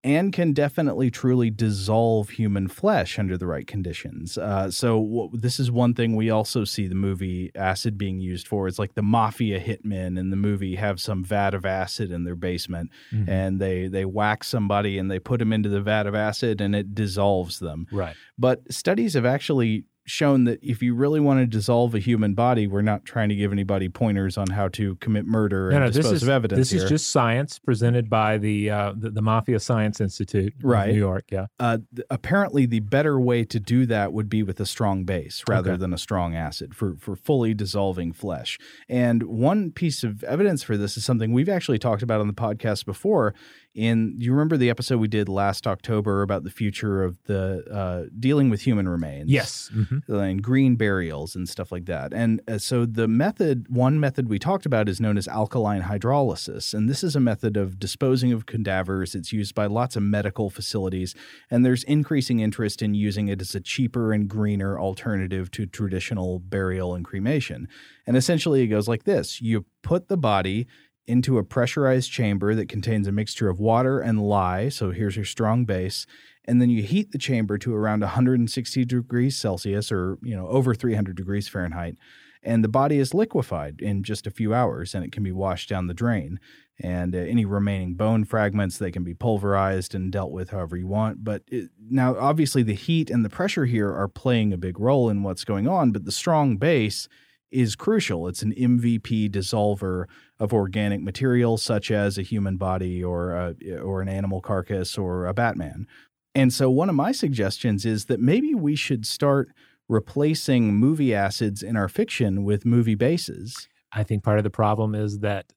And can definitely truly dissolve human flesh under the right conditions. Uh, so w- this is one thing we also see the movie acid being used for. It's like the mafia hitmen in the movie have some vat of acid in their basement, Mhm. and they they whack somebody and they put them into the vat of acid and it dissolves them. Right. But studies have actually shown that if you really want to dissolve a human body, we're not trying to give anybody pointers on how to commit murder No, and no, this dispose is of evidence this here. is just science presented by the uh, the, the Mafia Science Institute, Right. New York. Yeah. uh, th- apparently the better way to do that would be with a strong base rather Okay. than a strong acid for for fully dissolving flesh. And one piece of evidence for this is something we've actually talked about on the podcast before. In you remember the episode we did last October about the future of the uh, dealing with human remains? Yes. Mhm. and green burials and stuff like that. And uh, so the method, one method we talked about is known as alkaline hydrolysis. And this is a method of disposing of cadavers. It's used by lots of medical facilities. And there's increasing interest in using it as a cheaper and greener alternative to traditional burial and cremation. And essentially it goes like this you put the body into a pressurized chamber that contains a mixture of water and lye. So here's your strong base. And then you heat the chamber to around 160 degrees Celsius or, you know, over 300 degrees Fahrenheit. And the body is liquefied in just a few hours and it can be washed down the drain. And uh, any remaining bone fragments, they can be pulverized and dealt with however you want. But it, now, obviously, the heat and the pressure here are playing a big role in what's going on. But the strong base is crucial. It's an MVP dissolver of organic material, such as a human body or a, or an animal carcass or a Batman. And so, one of my suggestions is that maybe we should start replacing movie acids in our fiction with movie bases. I think part of the problem is that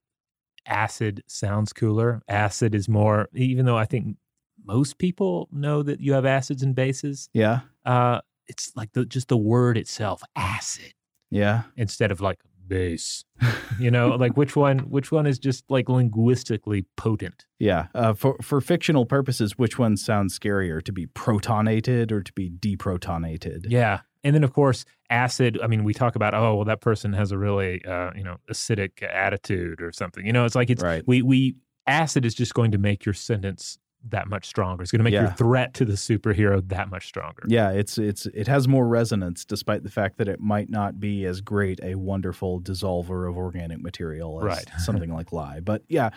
acid sounds cooler. Acid is more, even though I think most people know that you have acids and bases. Yeah, Uh, it's like the just the word itself, acid, yeah, instead of like base. You know, like which one? Which one is just like linguistically potent? yeah. Uh, for for fictional purposes, which one sounds scarier, to be protonated or to be deprotonated? Yeah. And then, of course, acid. I mean, we talk about, oh, well, that person has a really, uh, you know, acidic attitude or something. You know, it's like it's Right. we we acid is just going to make your sentence that much stronger. It's going to make your threat to the superhero that much stronger. Yeah, it's it's it has more resonance, despite the fact that it might not be as great a wonderful dissolver of organic material as Right. something like lye. But yeah,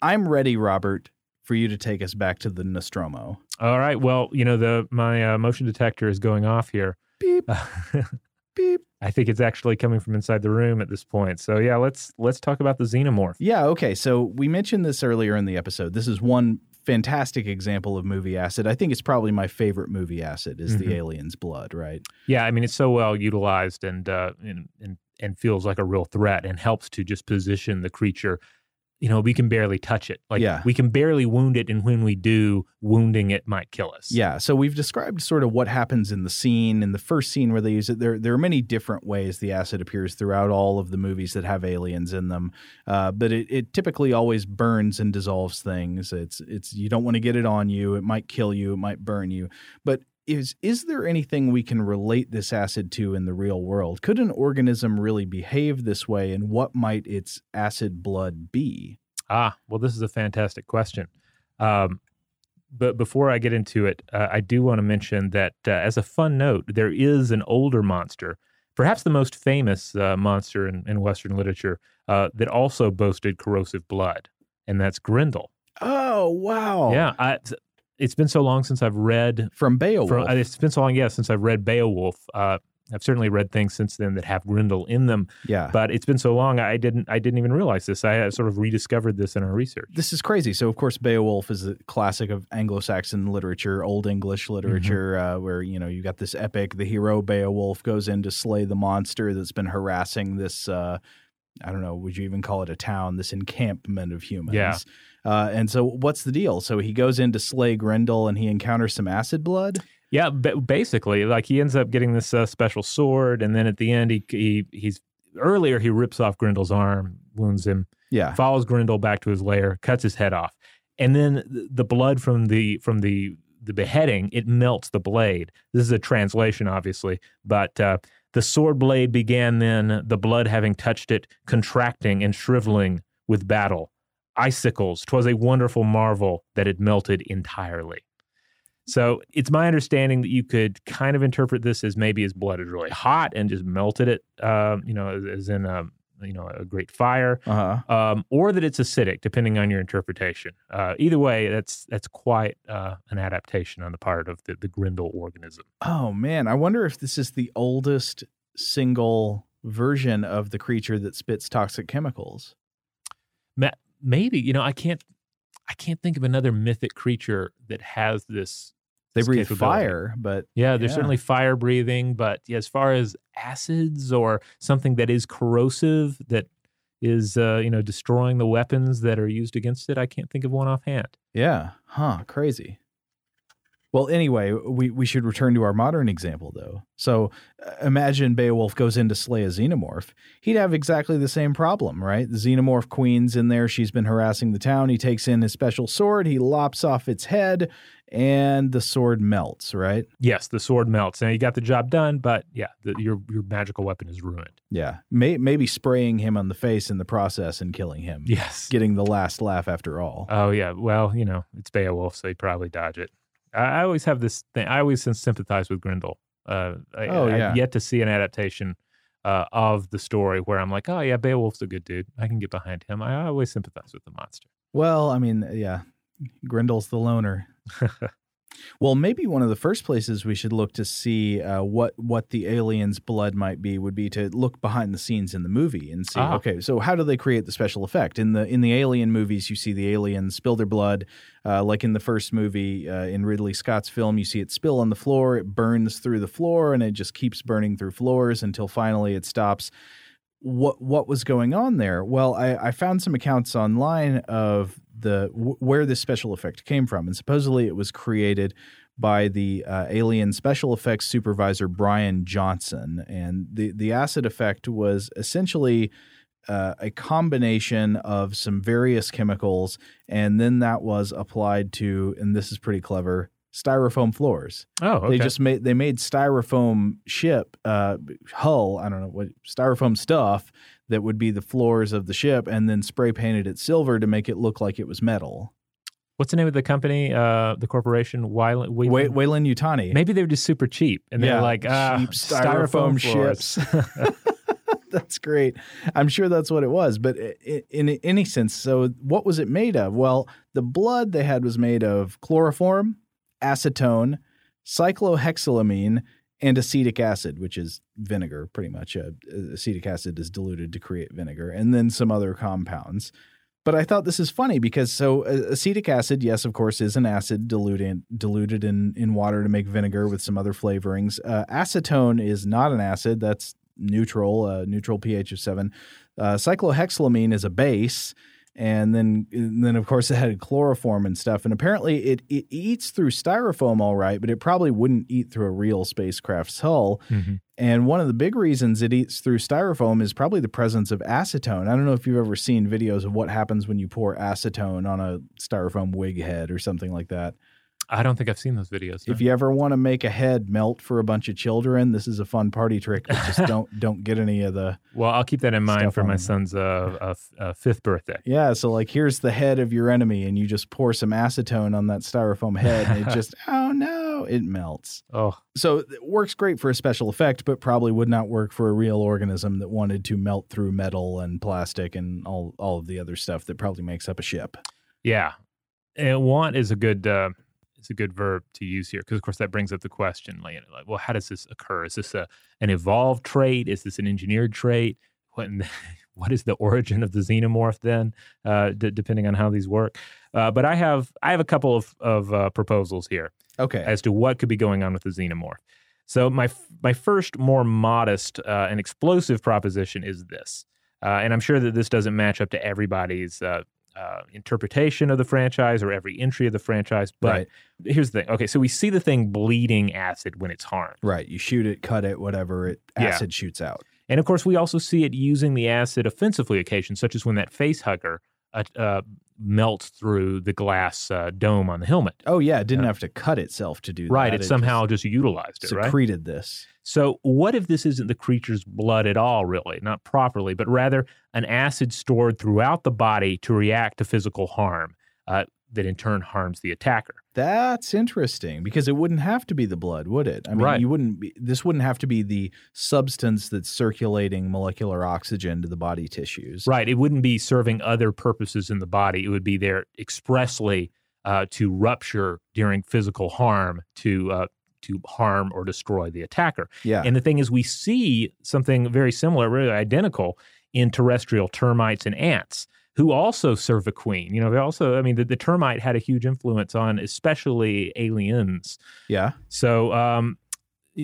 I'm ready, Robert, for you to take us back to the Nostromo. All right. Well, you know, the my uh, motion detector is going off here. Beep beep. I think it's actually coming from inside the room at this point. So yeah, let's let's talk about the xenomorph. Yeah, okay. So we mentioned this earlier in the episode. This is one fantastic example of movie acid. I think it's probably my favorite movie acid is Mhm. the alien's blood, right? Yeah, I mean, it's so well utilized and uh, and and and feels like a real threat and helps to just position the creature. You know, we can barely touch it. Like Yeah. we can barely wound it, and when we do, wounding it might kill us. Yeah, so we've described sort of what happens in the scene. In the first scene where they use it, there there are many different ways the acid appears throughout all of the movies that have aliens in them. Uh, but it, it typically always burns and dissolves things. It's it's you don't want to get it on you. It might kill you. It might burn you. But is is there anything we can relate this acid to in the real world? Could an organism really behave this way, and what might its acid blood be? Ah, well, this is a fantastic question. Um, but before I get into it, uh, I do want to mention that uh, as a fun note, there is an older monster, perhaps the most famous uh, monster in, in Western literature, uh, that also boasted corrosive blood, and that's Grendel. Oh wow! Yeah, I, it's been so long since I've read. from Beowulf. From, it's been so long, yeah, since I've read Beowulf. Uh, I've certainly read things since then that have Grendel in them, yeah, but it's been so long I didn't I didn't even realize this. I sort of rediscovered this in our research. this is crazy. So, of course, Beowulf is a classic of Anglo-Saxon literature, Old English literature, uh, where you know you got this epic. The hero Beowulf goes in to slay the monster that's been harassing this. Uh, I don't know. Would you even call it a town? This encampment of humans. Yeah. Uh, and so, what's the deal? So he goes in to slay Grendel, and he encounters some acid blood. Yeah, ba- basically, like he ends up getting this uh, special sword, and then at the end, he, he he's earlier he rips off Grendel's arm, wounds him, Yeah. follows Grendel back to his lair, cuts his head off, and then th- the blood from the from the the beheading it melts the blade. This is a translation, obviously, but uh, the sword blade began then, the blood having touched it, contracting and shriveling with battle. Icicles. 'Twas a wonderful marvel that it melted entirely. So it's my understanding that you could kind of interpret this as maybe his blood is really hot and just melted it, um, you know, as, as in a you know a great fire, Uh huh. um, or that it's acidic, depending on your interpretation. Uh, either way, that's that's quite uh, an adaptation on the part of the, the Grendel organism. Oh man, I wonder if this is the oldest single version of the creature that spits toxic chemicals. Ma- Maybe you know I can't I can't think of another mythic creature that has this. They this breathe fire, but Yeah, they're Yeah. certainly fire breathing, but yeah, as far as acids or something that is corrosive that is uh, you know destroying the weapons that are used against it, I can't think of one offhand. yeah, huh, crazy. Well, anyway, we, we should return to our modern example, though. So uh, imagine Beowulf goes in to slay a xenomorph. He'd have exactly the same problem, right? The xenomorph queen's in there. She's been harassing the town. He takes in his special sword. He lops off its head, and the sword melts, right? Yes, the sword melts. Now you got the job done, but yeah, the, your your magical weapon is ruined. Yeah. May, maybe spraying him on the face in the process and killing him. Yes. Getting the last laugh after all. Oh yeah. Well, you know, it's Beowulf, so he'd probably dodge it. I, always have this thing. I always sympathize with Grendel. Uh, I, Oh, yeah. I've yet to see an adaptation uh, of the story where I'm like, oh yeah, Beowulf's a good dude. I can get behind him. I always sympathize with the monster. Well, I mean, yeah, Grendel's the loner. Well, maybe one of the first places we should look to see uh, what what the alien's blood might be would be to look behind the scenes in the movie and see. Ah. Okay, so how do they create the special effect in the in the Alien movies? You see the aliens spill their blood, uh, like in the first movie uh, in Ridley Scott's film. You see it spill on the floor, it burns through the floor, and it just keeps burning through floors until finally it stops. What what was going on there? Well, I, I found some accounts online of the w- where this special effect came from, and supposedly it was created by the uh, alien special effects supervisor Brian Johnson, and the the acid effect was essentially uh, a combination of some various chemicals, and then that was applied to, and this is pretty clever, styrofoam floors. Oh, okay. They just made they made styrofoam ship uh, hull. I don't know what styrofoam stuff that would be the floors of the ship, and then spray painted it silver to make it look like it was metal. What's the name of the company? Uh, the corporation? Weyland, Way- Weyland? Wayland Utani. Maybe they were just super cheap, and they're Yeah, like, ah, cheap styrofoam ships. that's great. I'm sure that's what it was. But in any sense, so what was it made of? Well, the blood they had was made of chloroform, acetone, cyclohexylamine, and acetic acid, which is vinegar, pretty much. Uh, acetic acid is diluted to create vinegar, and then some other compounds. But I thought this is funny because so acetic acid, yes, of course, is an acid diluted diluted in in water to make vinegar with some other flavorings. Uh, acetone is not an acid; that's neutral, uh, neutral pH of seven. Uh, cyclohexylamine is a base, and then and then of course it had chloroform and stuff. And apparently it it eats through styrofoam all right, but it probably wouldn't eat through a real spacecraft's hull. Mhm. And one of the big reasons it eats through styrofoam is probably the presence of acetone. I don't know if you've ever seen videos of what happens when you pour acetone on a styrofoam wig head or something like that. I don't think I've seen those videos. no. If you ever want to make a head melt for a bunch of children, this is a fun party trick. But just don't don't get any of the well, I'll keep that in mind for my on- son's uh, uh, uh, fifth birthday. yeah. So like, here's the head of your enemy, and you just pour some acetone on that styrofoam head, and it just oh no, it melts. Oh, So it works great for a special effect, but probably would not work for a real organism that wanted to melt through metal and plastic and all all of the other stuff that probably makes up a ship. yeah. And want is a good uh, is a good verb to use here because, of course, that brings up the question: like, like, well, how does this occur? Is this a an evolved trait? Is this an engineered trait? What in the, what is the origin of the xenomorph then? Uh, d- depending on how these work. Uh, but I have I have a couple of of uh, proposals here. Okay. as to what could be going on with the xenomorph. So my f- my first more modest uh, and explosive proposition is this, uh, and I'm sure that this doesn't match up to everybody's uh, interpretation of the franchise or every entry of the franchise. But Right. here's the thing. Okay, so we see the thing bleeding acid when it's harmed, Right. You shoot it, cut it, whatever. It Yeah. acid shoots out. and of course we also see it using the acid offensively occasions, such as when that face hugger uh, uh, melts through the glass uh, dome on the helmet. Oh yeah, it didn't have to cut itself to do Right, that. Right, it somehow just, utilized it, just right? secreted this. So, what if this isn't the creature's blood at all, really? Not properly, but rather an acid stored throughout the body to react to physical harm uh, that in turn harms the attacker? That's interesting because it wouldn't have to be the blood, would it? I mean, Right. you wouldn't. Be, this wouldn't have to be the substance that's circulating molecular oxygen to the body tissues. Right. It wouldn't be serving other purposes in the body. It would be there expressly uh, to rupture during physical harm to uh, to harm or destroy the attacker. Yeah. And the thing is, we see something very similar, really identical, in terrestrial termites and ants, who also serve a queen. You know, they also, I mean, the, the termite had a huge influence on especially aliens. yeah. So, um,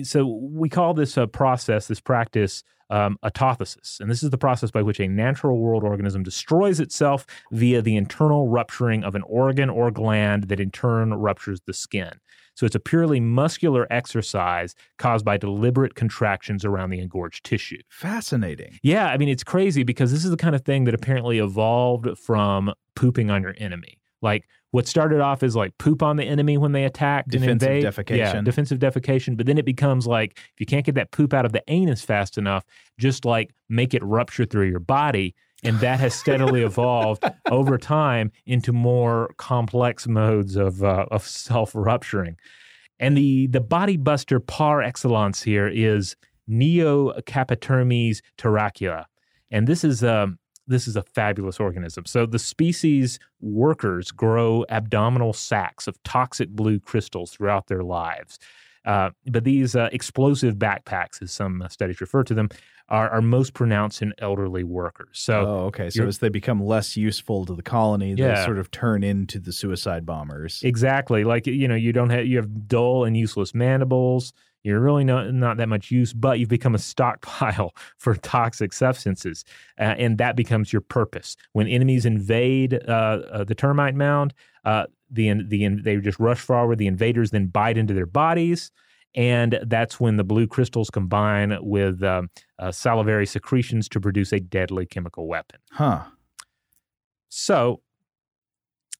so we call this a process, this practice, um, autothysis, and this is the process by which a natural world organism destroys itself via the internal rupturing of an organ or gland that in turn ruptures the skin. So it's a purely muscular exercise caused by deliberate contractions around the engorged tissue. Fascinating. Yeah, I mean, it's crazy because this is the kind of thing that apparently evolved from pooping on your enemy. Like what started off as like poop on the enemy when they attacked and Defensive invade. defecation. Yeah, defensive defecation. But then it becomes like if you can't get that poop out of the anus fast enough, just like make it rupture through your body. And that has steadily evolved over time into more complex modes of uh, of self rupturing. And the the body buster par excellence here is Neocapritermes taracua. And this is um this is a fabulous organism. So the species workers grow abdominal sacs of toxic blue crystals throughout their lives. Uh, but these uh, explosive backpacks, as some studies refer to them, are, are most pronounced in elderly workers. So oh, okay. So as they become less useful to the colony, they Yeah. sort of turn into the suicide bombers. Exactly. Like you know, you don't have you have dull and useless mandibles. You're really not not that much use, but you've become a stockpile for toxic substances, uh, and that becomes your purpose. When enemies invade uh, uh, the termite mound, uh, the the they just rush forward. The invaders then bite into their bodies, and that's when the blue crystals combine with um, uh, salivary secretions to produce a deadly chemical weapon. huh. So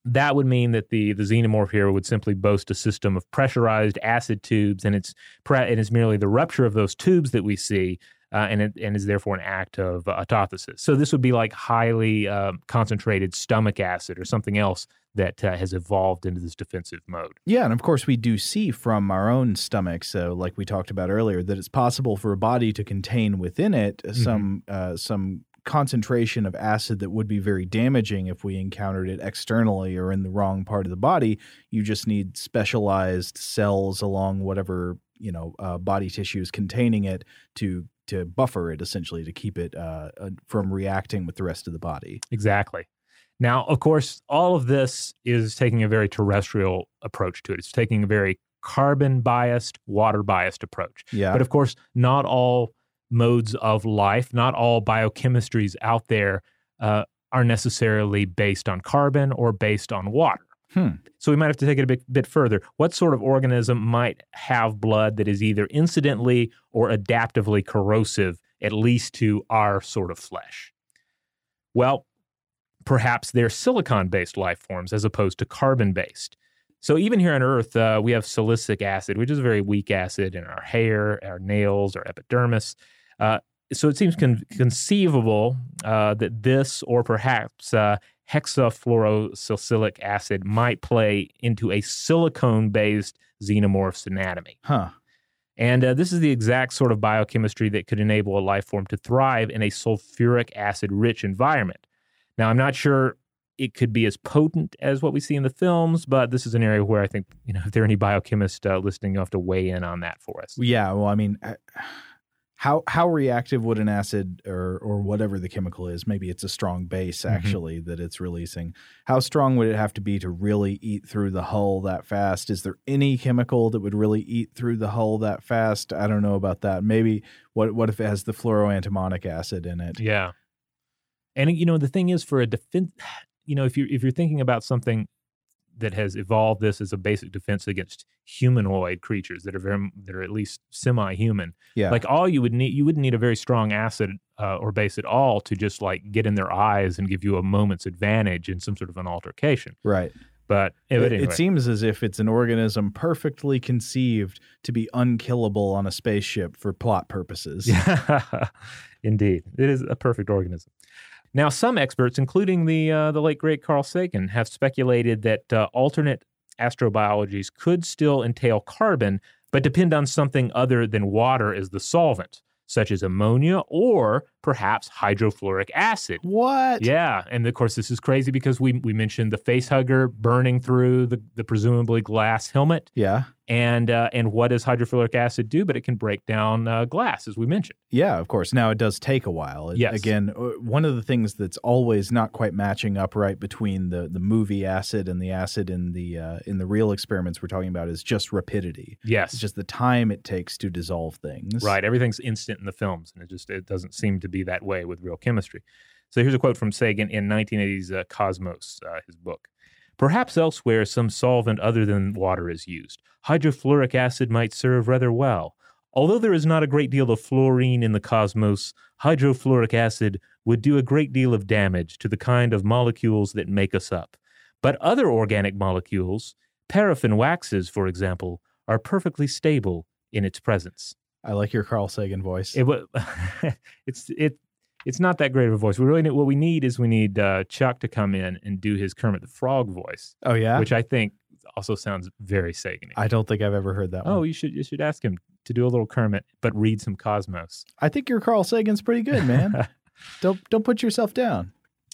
that would mean that the the xenomorph here would simply boast a system of pressurized acid tubes, and it's pre- and it's merely the rupture of those tubes that we see, uh, and it and is therefore an act of uh, autothysis. So this would be like highly um, concentrated stomach acid or something else that uh, has evolved into this defensive mode. Yeah, and of course we do see from our own stomachs, so like we talked about earlier, that it's possible for a body to contain within it some uh, some concentration of acid that would be very damaging if we encountered it externally or in the wrong part of the body. You just need specialized cells along whatever you know uh, body tissues containing it to to buffer it essentially to keep it uh, from reacting with the rest of the body. Exactly. Now, of course, all of this is taking a very terrestrial approach to it. It's taking a very carbon biased, water biased approach. Yeah, But of course, not all modes of life, not all biochemistries out there uh, are necessarily based on carbon or based on water. Hmm. So we might have to take it a bit, bit further. What sort of organism might have blood that is either incidentally or adaptively corrosive, at least to our sort of flesh? Well, perhaps they're silicon based life forms as opposed to carbon based. So even here on Earth, uh, we have silicic acid, which is a very weak acid in our hair, our nails, our epidermis. Uh, so it seems con- conceivable uh, that this, or perhaps hexafluorosilicic acid, might play into a silicone-based xenomorph's anatomy. huh. And uh, this is the exact sort of biochemistry that could enable a life form to thrive in a sulfuric acid rich environment. Now, I'm not sure it could be as potent as what we see in the films, but this is an area where I think, you know, if there are any biochemists uh, listening, you'll have to weigh in on that for us. Yeah, well, I mean, uh, how how reactive would an acid or or whatever the chemical is? Maybe it's a strong base Mhm. actually that it's releasing. How strong would it have to be to really eat through the hull that fast? Is there any chemical that would really eat through the hull that fast? I don't know about that. Maybe what what if it has the fluoroantimonic acid in it? Yeah. And you know, the thing is for a defense, you know, if you're if you're thinking about something that has evolved this as a basic defense against humanoid creatures that are very that are at least semi-human. Yeah. Like all you would need, you wouldn't need a very strong acid uh, or base at all to just like get in their eyes and give you a moment's advantage in some sort of an altercation. right. But, eh, but It, anyway. it seems as if it's an organism perfectly conceived to be unkillable on a spaceship for plot purposes. Yeah, indeed, it is a perfect organism. Now, some experts, including the uh, the late great Carl Sagan, have speculated that uh, alternate astrobiologies could still entail carbon, but depend on something other than water as the solvent, such as ammonia or perhaps hydrofluoric acid. What? Yeah, and of course this is crazy because we we mentioned the face hugger burning through the, the presumably glass helmet, Yeah. and uh, and what does hydrofluoric acid do? But it can break down uh, glass, as we mentioned. Yeah, of course. Now it does take a while. It- Yes. Again, uh, one of the things that's always not quite matching up right between the the movie acid and the acid in the uh, in the real experiments we're talking about is just rapidity. Yes, It's just the time it takes to dissolve things. right. Everything's instant in the films, and it just it doesn't seem to be that way with real chemistry. So here's a quote from Sagan in 1980's uh, Cosmos, uh, his book. Perhaps elsewhere some solvent other than water is used. Hydrofluoric acid might serve rather well. Although there is not a great deal of fluorine in the cosmos, hydrofluoric acid would do a great deal of damage to the kind of molecules that make us up. But other organic molecules, paraffin waxes, for example, are perfectly stable in its presence. I like your Carl Sagan voice. It it's it it's not that great of a voice. We really need what we need is we need uh, Chuck to come in and do his Kermit the Frog voice, oh yeah. which I think also sounds very Sagan. I don't think I've ever heard that Oh, one. you should you should ask him to do a little Kermit, but read some Cosmos. I think your Carl Sagan's pretty good, man. don't don't put yourself down.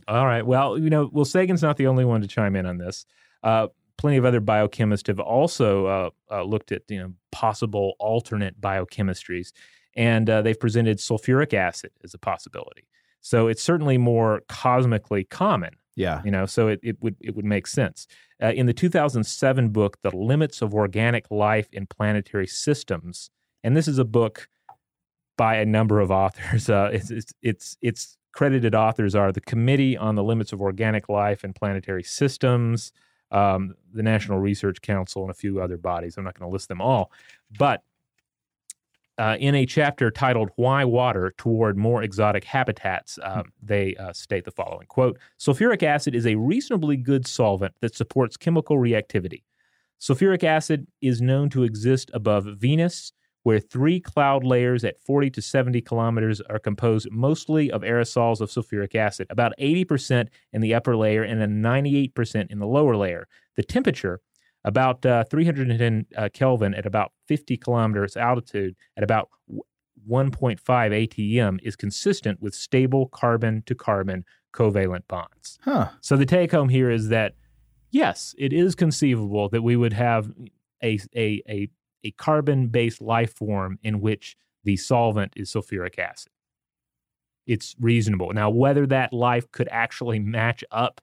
All right. Well, you know, well, Sagan's not the only one to chime in on this. Uh, plenty of other biochemists have also uh, uh, looked at you know possible alternate biochemistries, and uh, they've presented sulfuric acid as a possibility. So it's certainly more cosmically common, Yeah. you know. So it, it would it would make sense. Uh, in the 2007 book, "The Limits of Organic Life in Planetary Systems," and this is a book by a number of authors. Uh, it's, it's it's it's credited authors are the Committee on the Limits of Organic Life and Planetary Systems, um, the National Research Council, and a few other bodies. I'm not going to list them all, but uh, in a chapter titled "Why Water Toward More Exotic Habitats," um, they uh, state the following: "Quote: Sulfuric acid is a reasonably good solvent that supports chemical reactivity. Sulfuric acid is known to exist above Venus, where three cloud layers at 40 to 70 kilometers are composed mostly of aerosols of sulfuric acid, about 80% in the upper layer and then 98% in the lower layer. The temperature, about uh, 310 uh, Kelvin at about 50 kilometers altitude at about 1.5 ATM, is consistent with stable carbon to carbon covalent bonds. Huh. So the take home here is that yes, it is conceivable that we would have a a a, a carbon based life form in which the solvent is sulfuric acid. It's reasonable. Now, whether that life could actually match up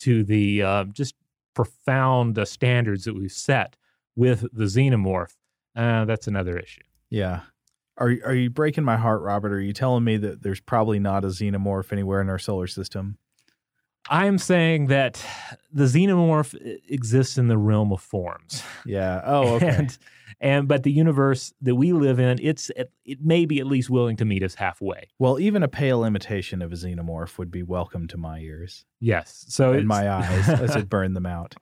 to the uh, just profound uh, standards that we've set with the xenomorph, uh, that's another issue. Yeah. Are are you breaking my heart, Robert? Are you telling me that there's probably not a xenomorph anywhere in our solar system? I'm saying that the xenomorph exists in the realm of forms. Yeah. Oh, okay. and and but the universe that we live in, it's it, it may be at least willing to meet us halfway. well, even a pale imitation of a xenomorph would be welcome to my ears Yes. So in my eyes as it burned them out.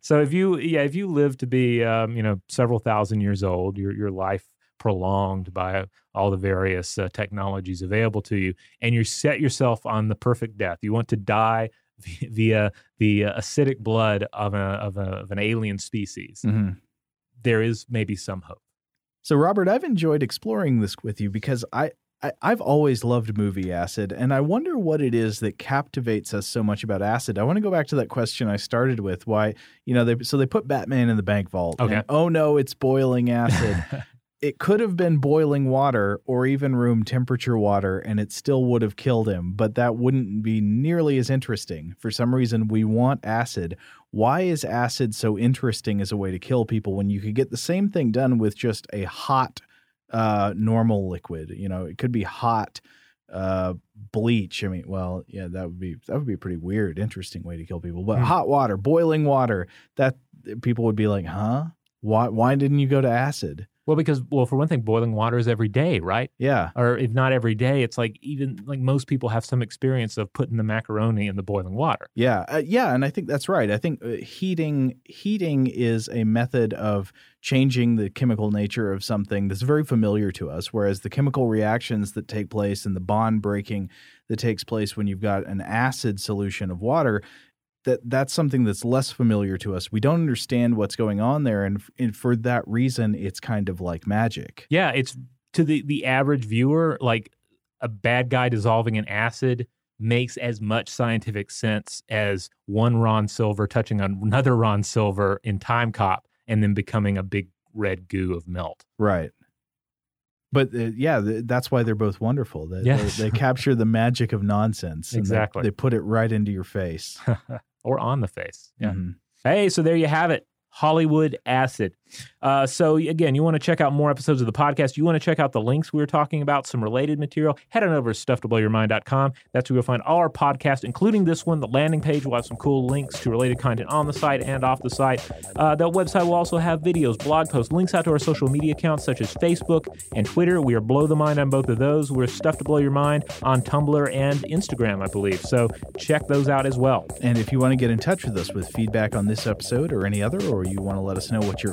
So if you yeah if you live to be um, you know several thousand years old, your your life prolonged by all the various uh, technologies available to you, and you set yourself on the perfect death. You want to die via, the uh, acidic blood of a of a of an alien species. Mhm. There is maybe some hope. So, Robert, I've enjoyed exploring this with you because I, I I've always loved movie acid, and I wonder what it is that captivates us so much about acid. I want to go back to that question I started with. Why, you know, they so they put Batman in the bank vault. Okay. and, oh no, it's boiling acid. it could have been boiling water or even room temperature water and it still would have killed him, but that wouldn't be nearly as interesting. For some reason, we want acid. Why is acid so interesting as a way to kill people when you could get the same thing done with just a hot, uh, normal liquid? You know, it could be hot uh, bleach. I mean, well, yeah, that would be that would be a pretty weird, interesting way to kill people. But Hmm. hot water, boiling water, that people would be like, huh? Why why didn't you go to acid? Well, because well, for one thing, boiling water is every day, right? Yeah. Or if not every day, it's like even like most people have some experience of putting the macaroni in the boiling water. Yeah, uh, yeah, and I think that's right. I think uh, heating heating is a method of changing the chemical nature of something that's very familiar to us. Whereas the chemical reactions that take place and the bond breaking that takes place when you've got an acid solution of water, that that's something that's less familiar to us. We don't understand what's going on there, and, and for that reason, it's kind of like magic. Yeah, it's to the the average viewer like a bad guy dissolving in acid makes as much scientific sense as one Ron Silver touching on another Ron Silver in Timecop and then becoming a big red goo of melt. Right. But uh, yeah, th- that's why they're both wonderful. They, Yes. they, they capture the magic of nonsense. and they- Exactly. They, put it right into your face. or on the face. Yeah. Mhm. Hey, so there you have it. Hollywood Acid. Uh, so again, you want to check out more episodes of the podcast. You want to check out the links we were talking about, some related material. Head on over to stufftoblowyourmind.com. That's where you'll find all our podcasts, including this one. The landing page will have some cool links to related content on the site and off the site. Uh, that website will also have videos, blog posts, links out to our social media accounts such as Facebook and Twitter. We are Blow the Mind on both of those. We're Stuff to Blow Your Mind on Tumblr and Instagram, I believe. So check those out as well. And if you want to get in touch with us with feedback on this episode or any other, or you want to let us know what your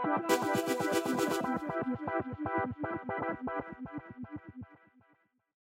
Thank you.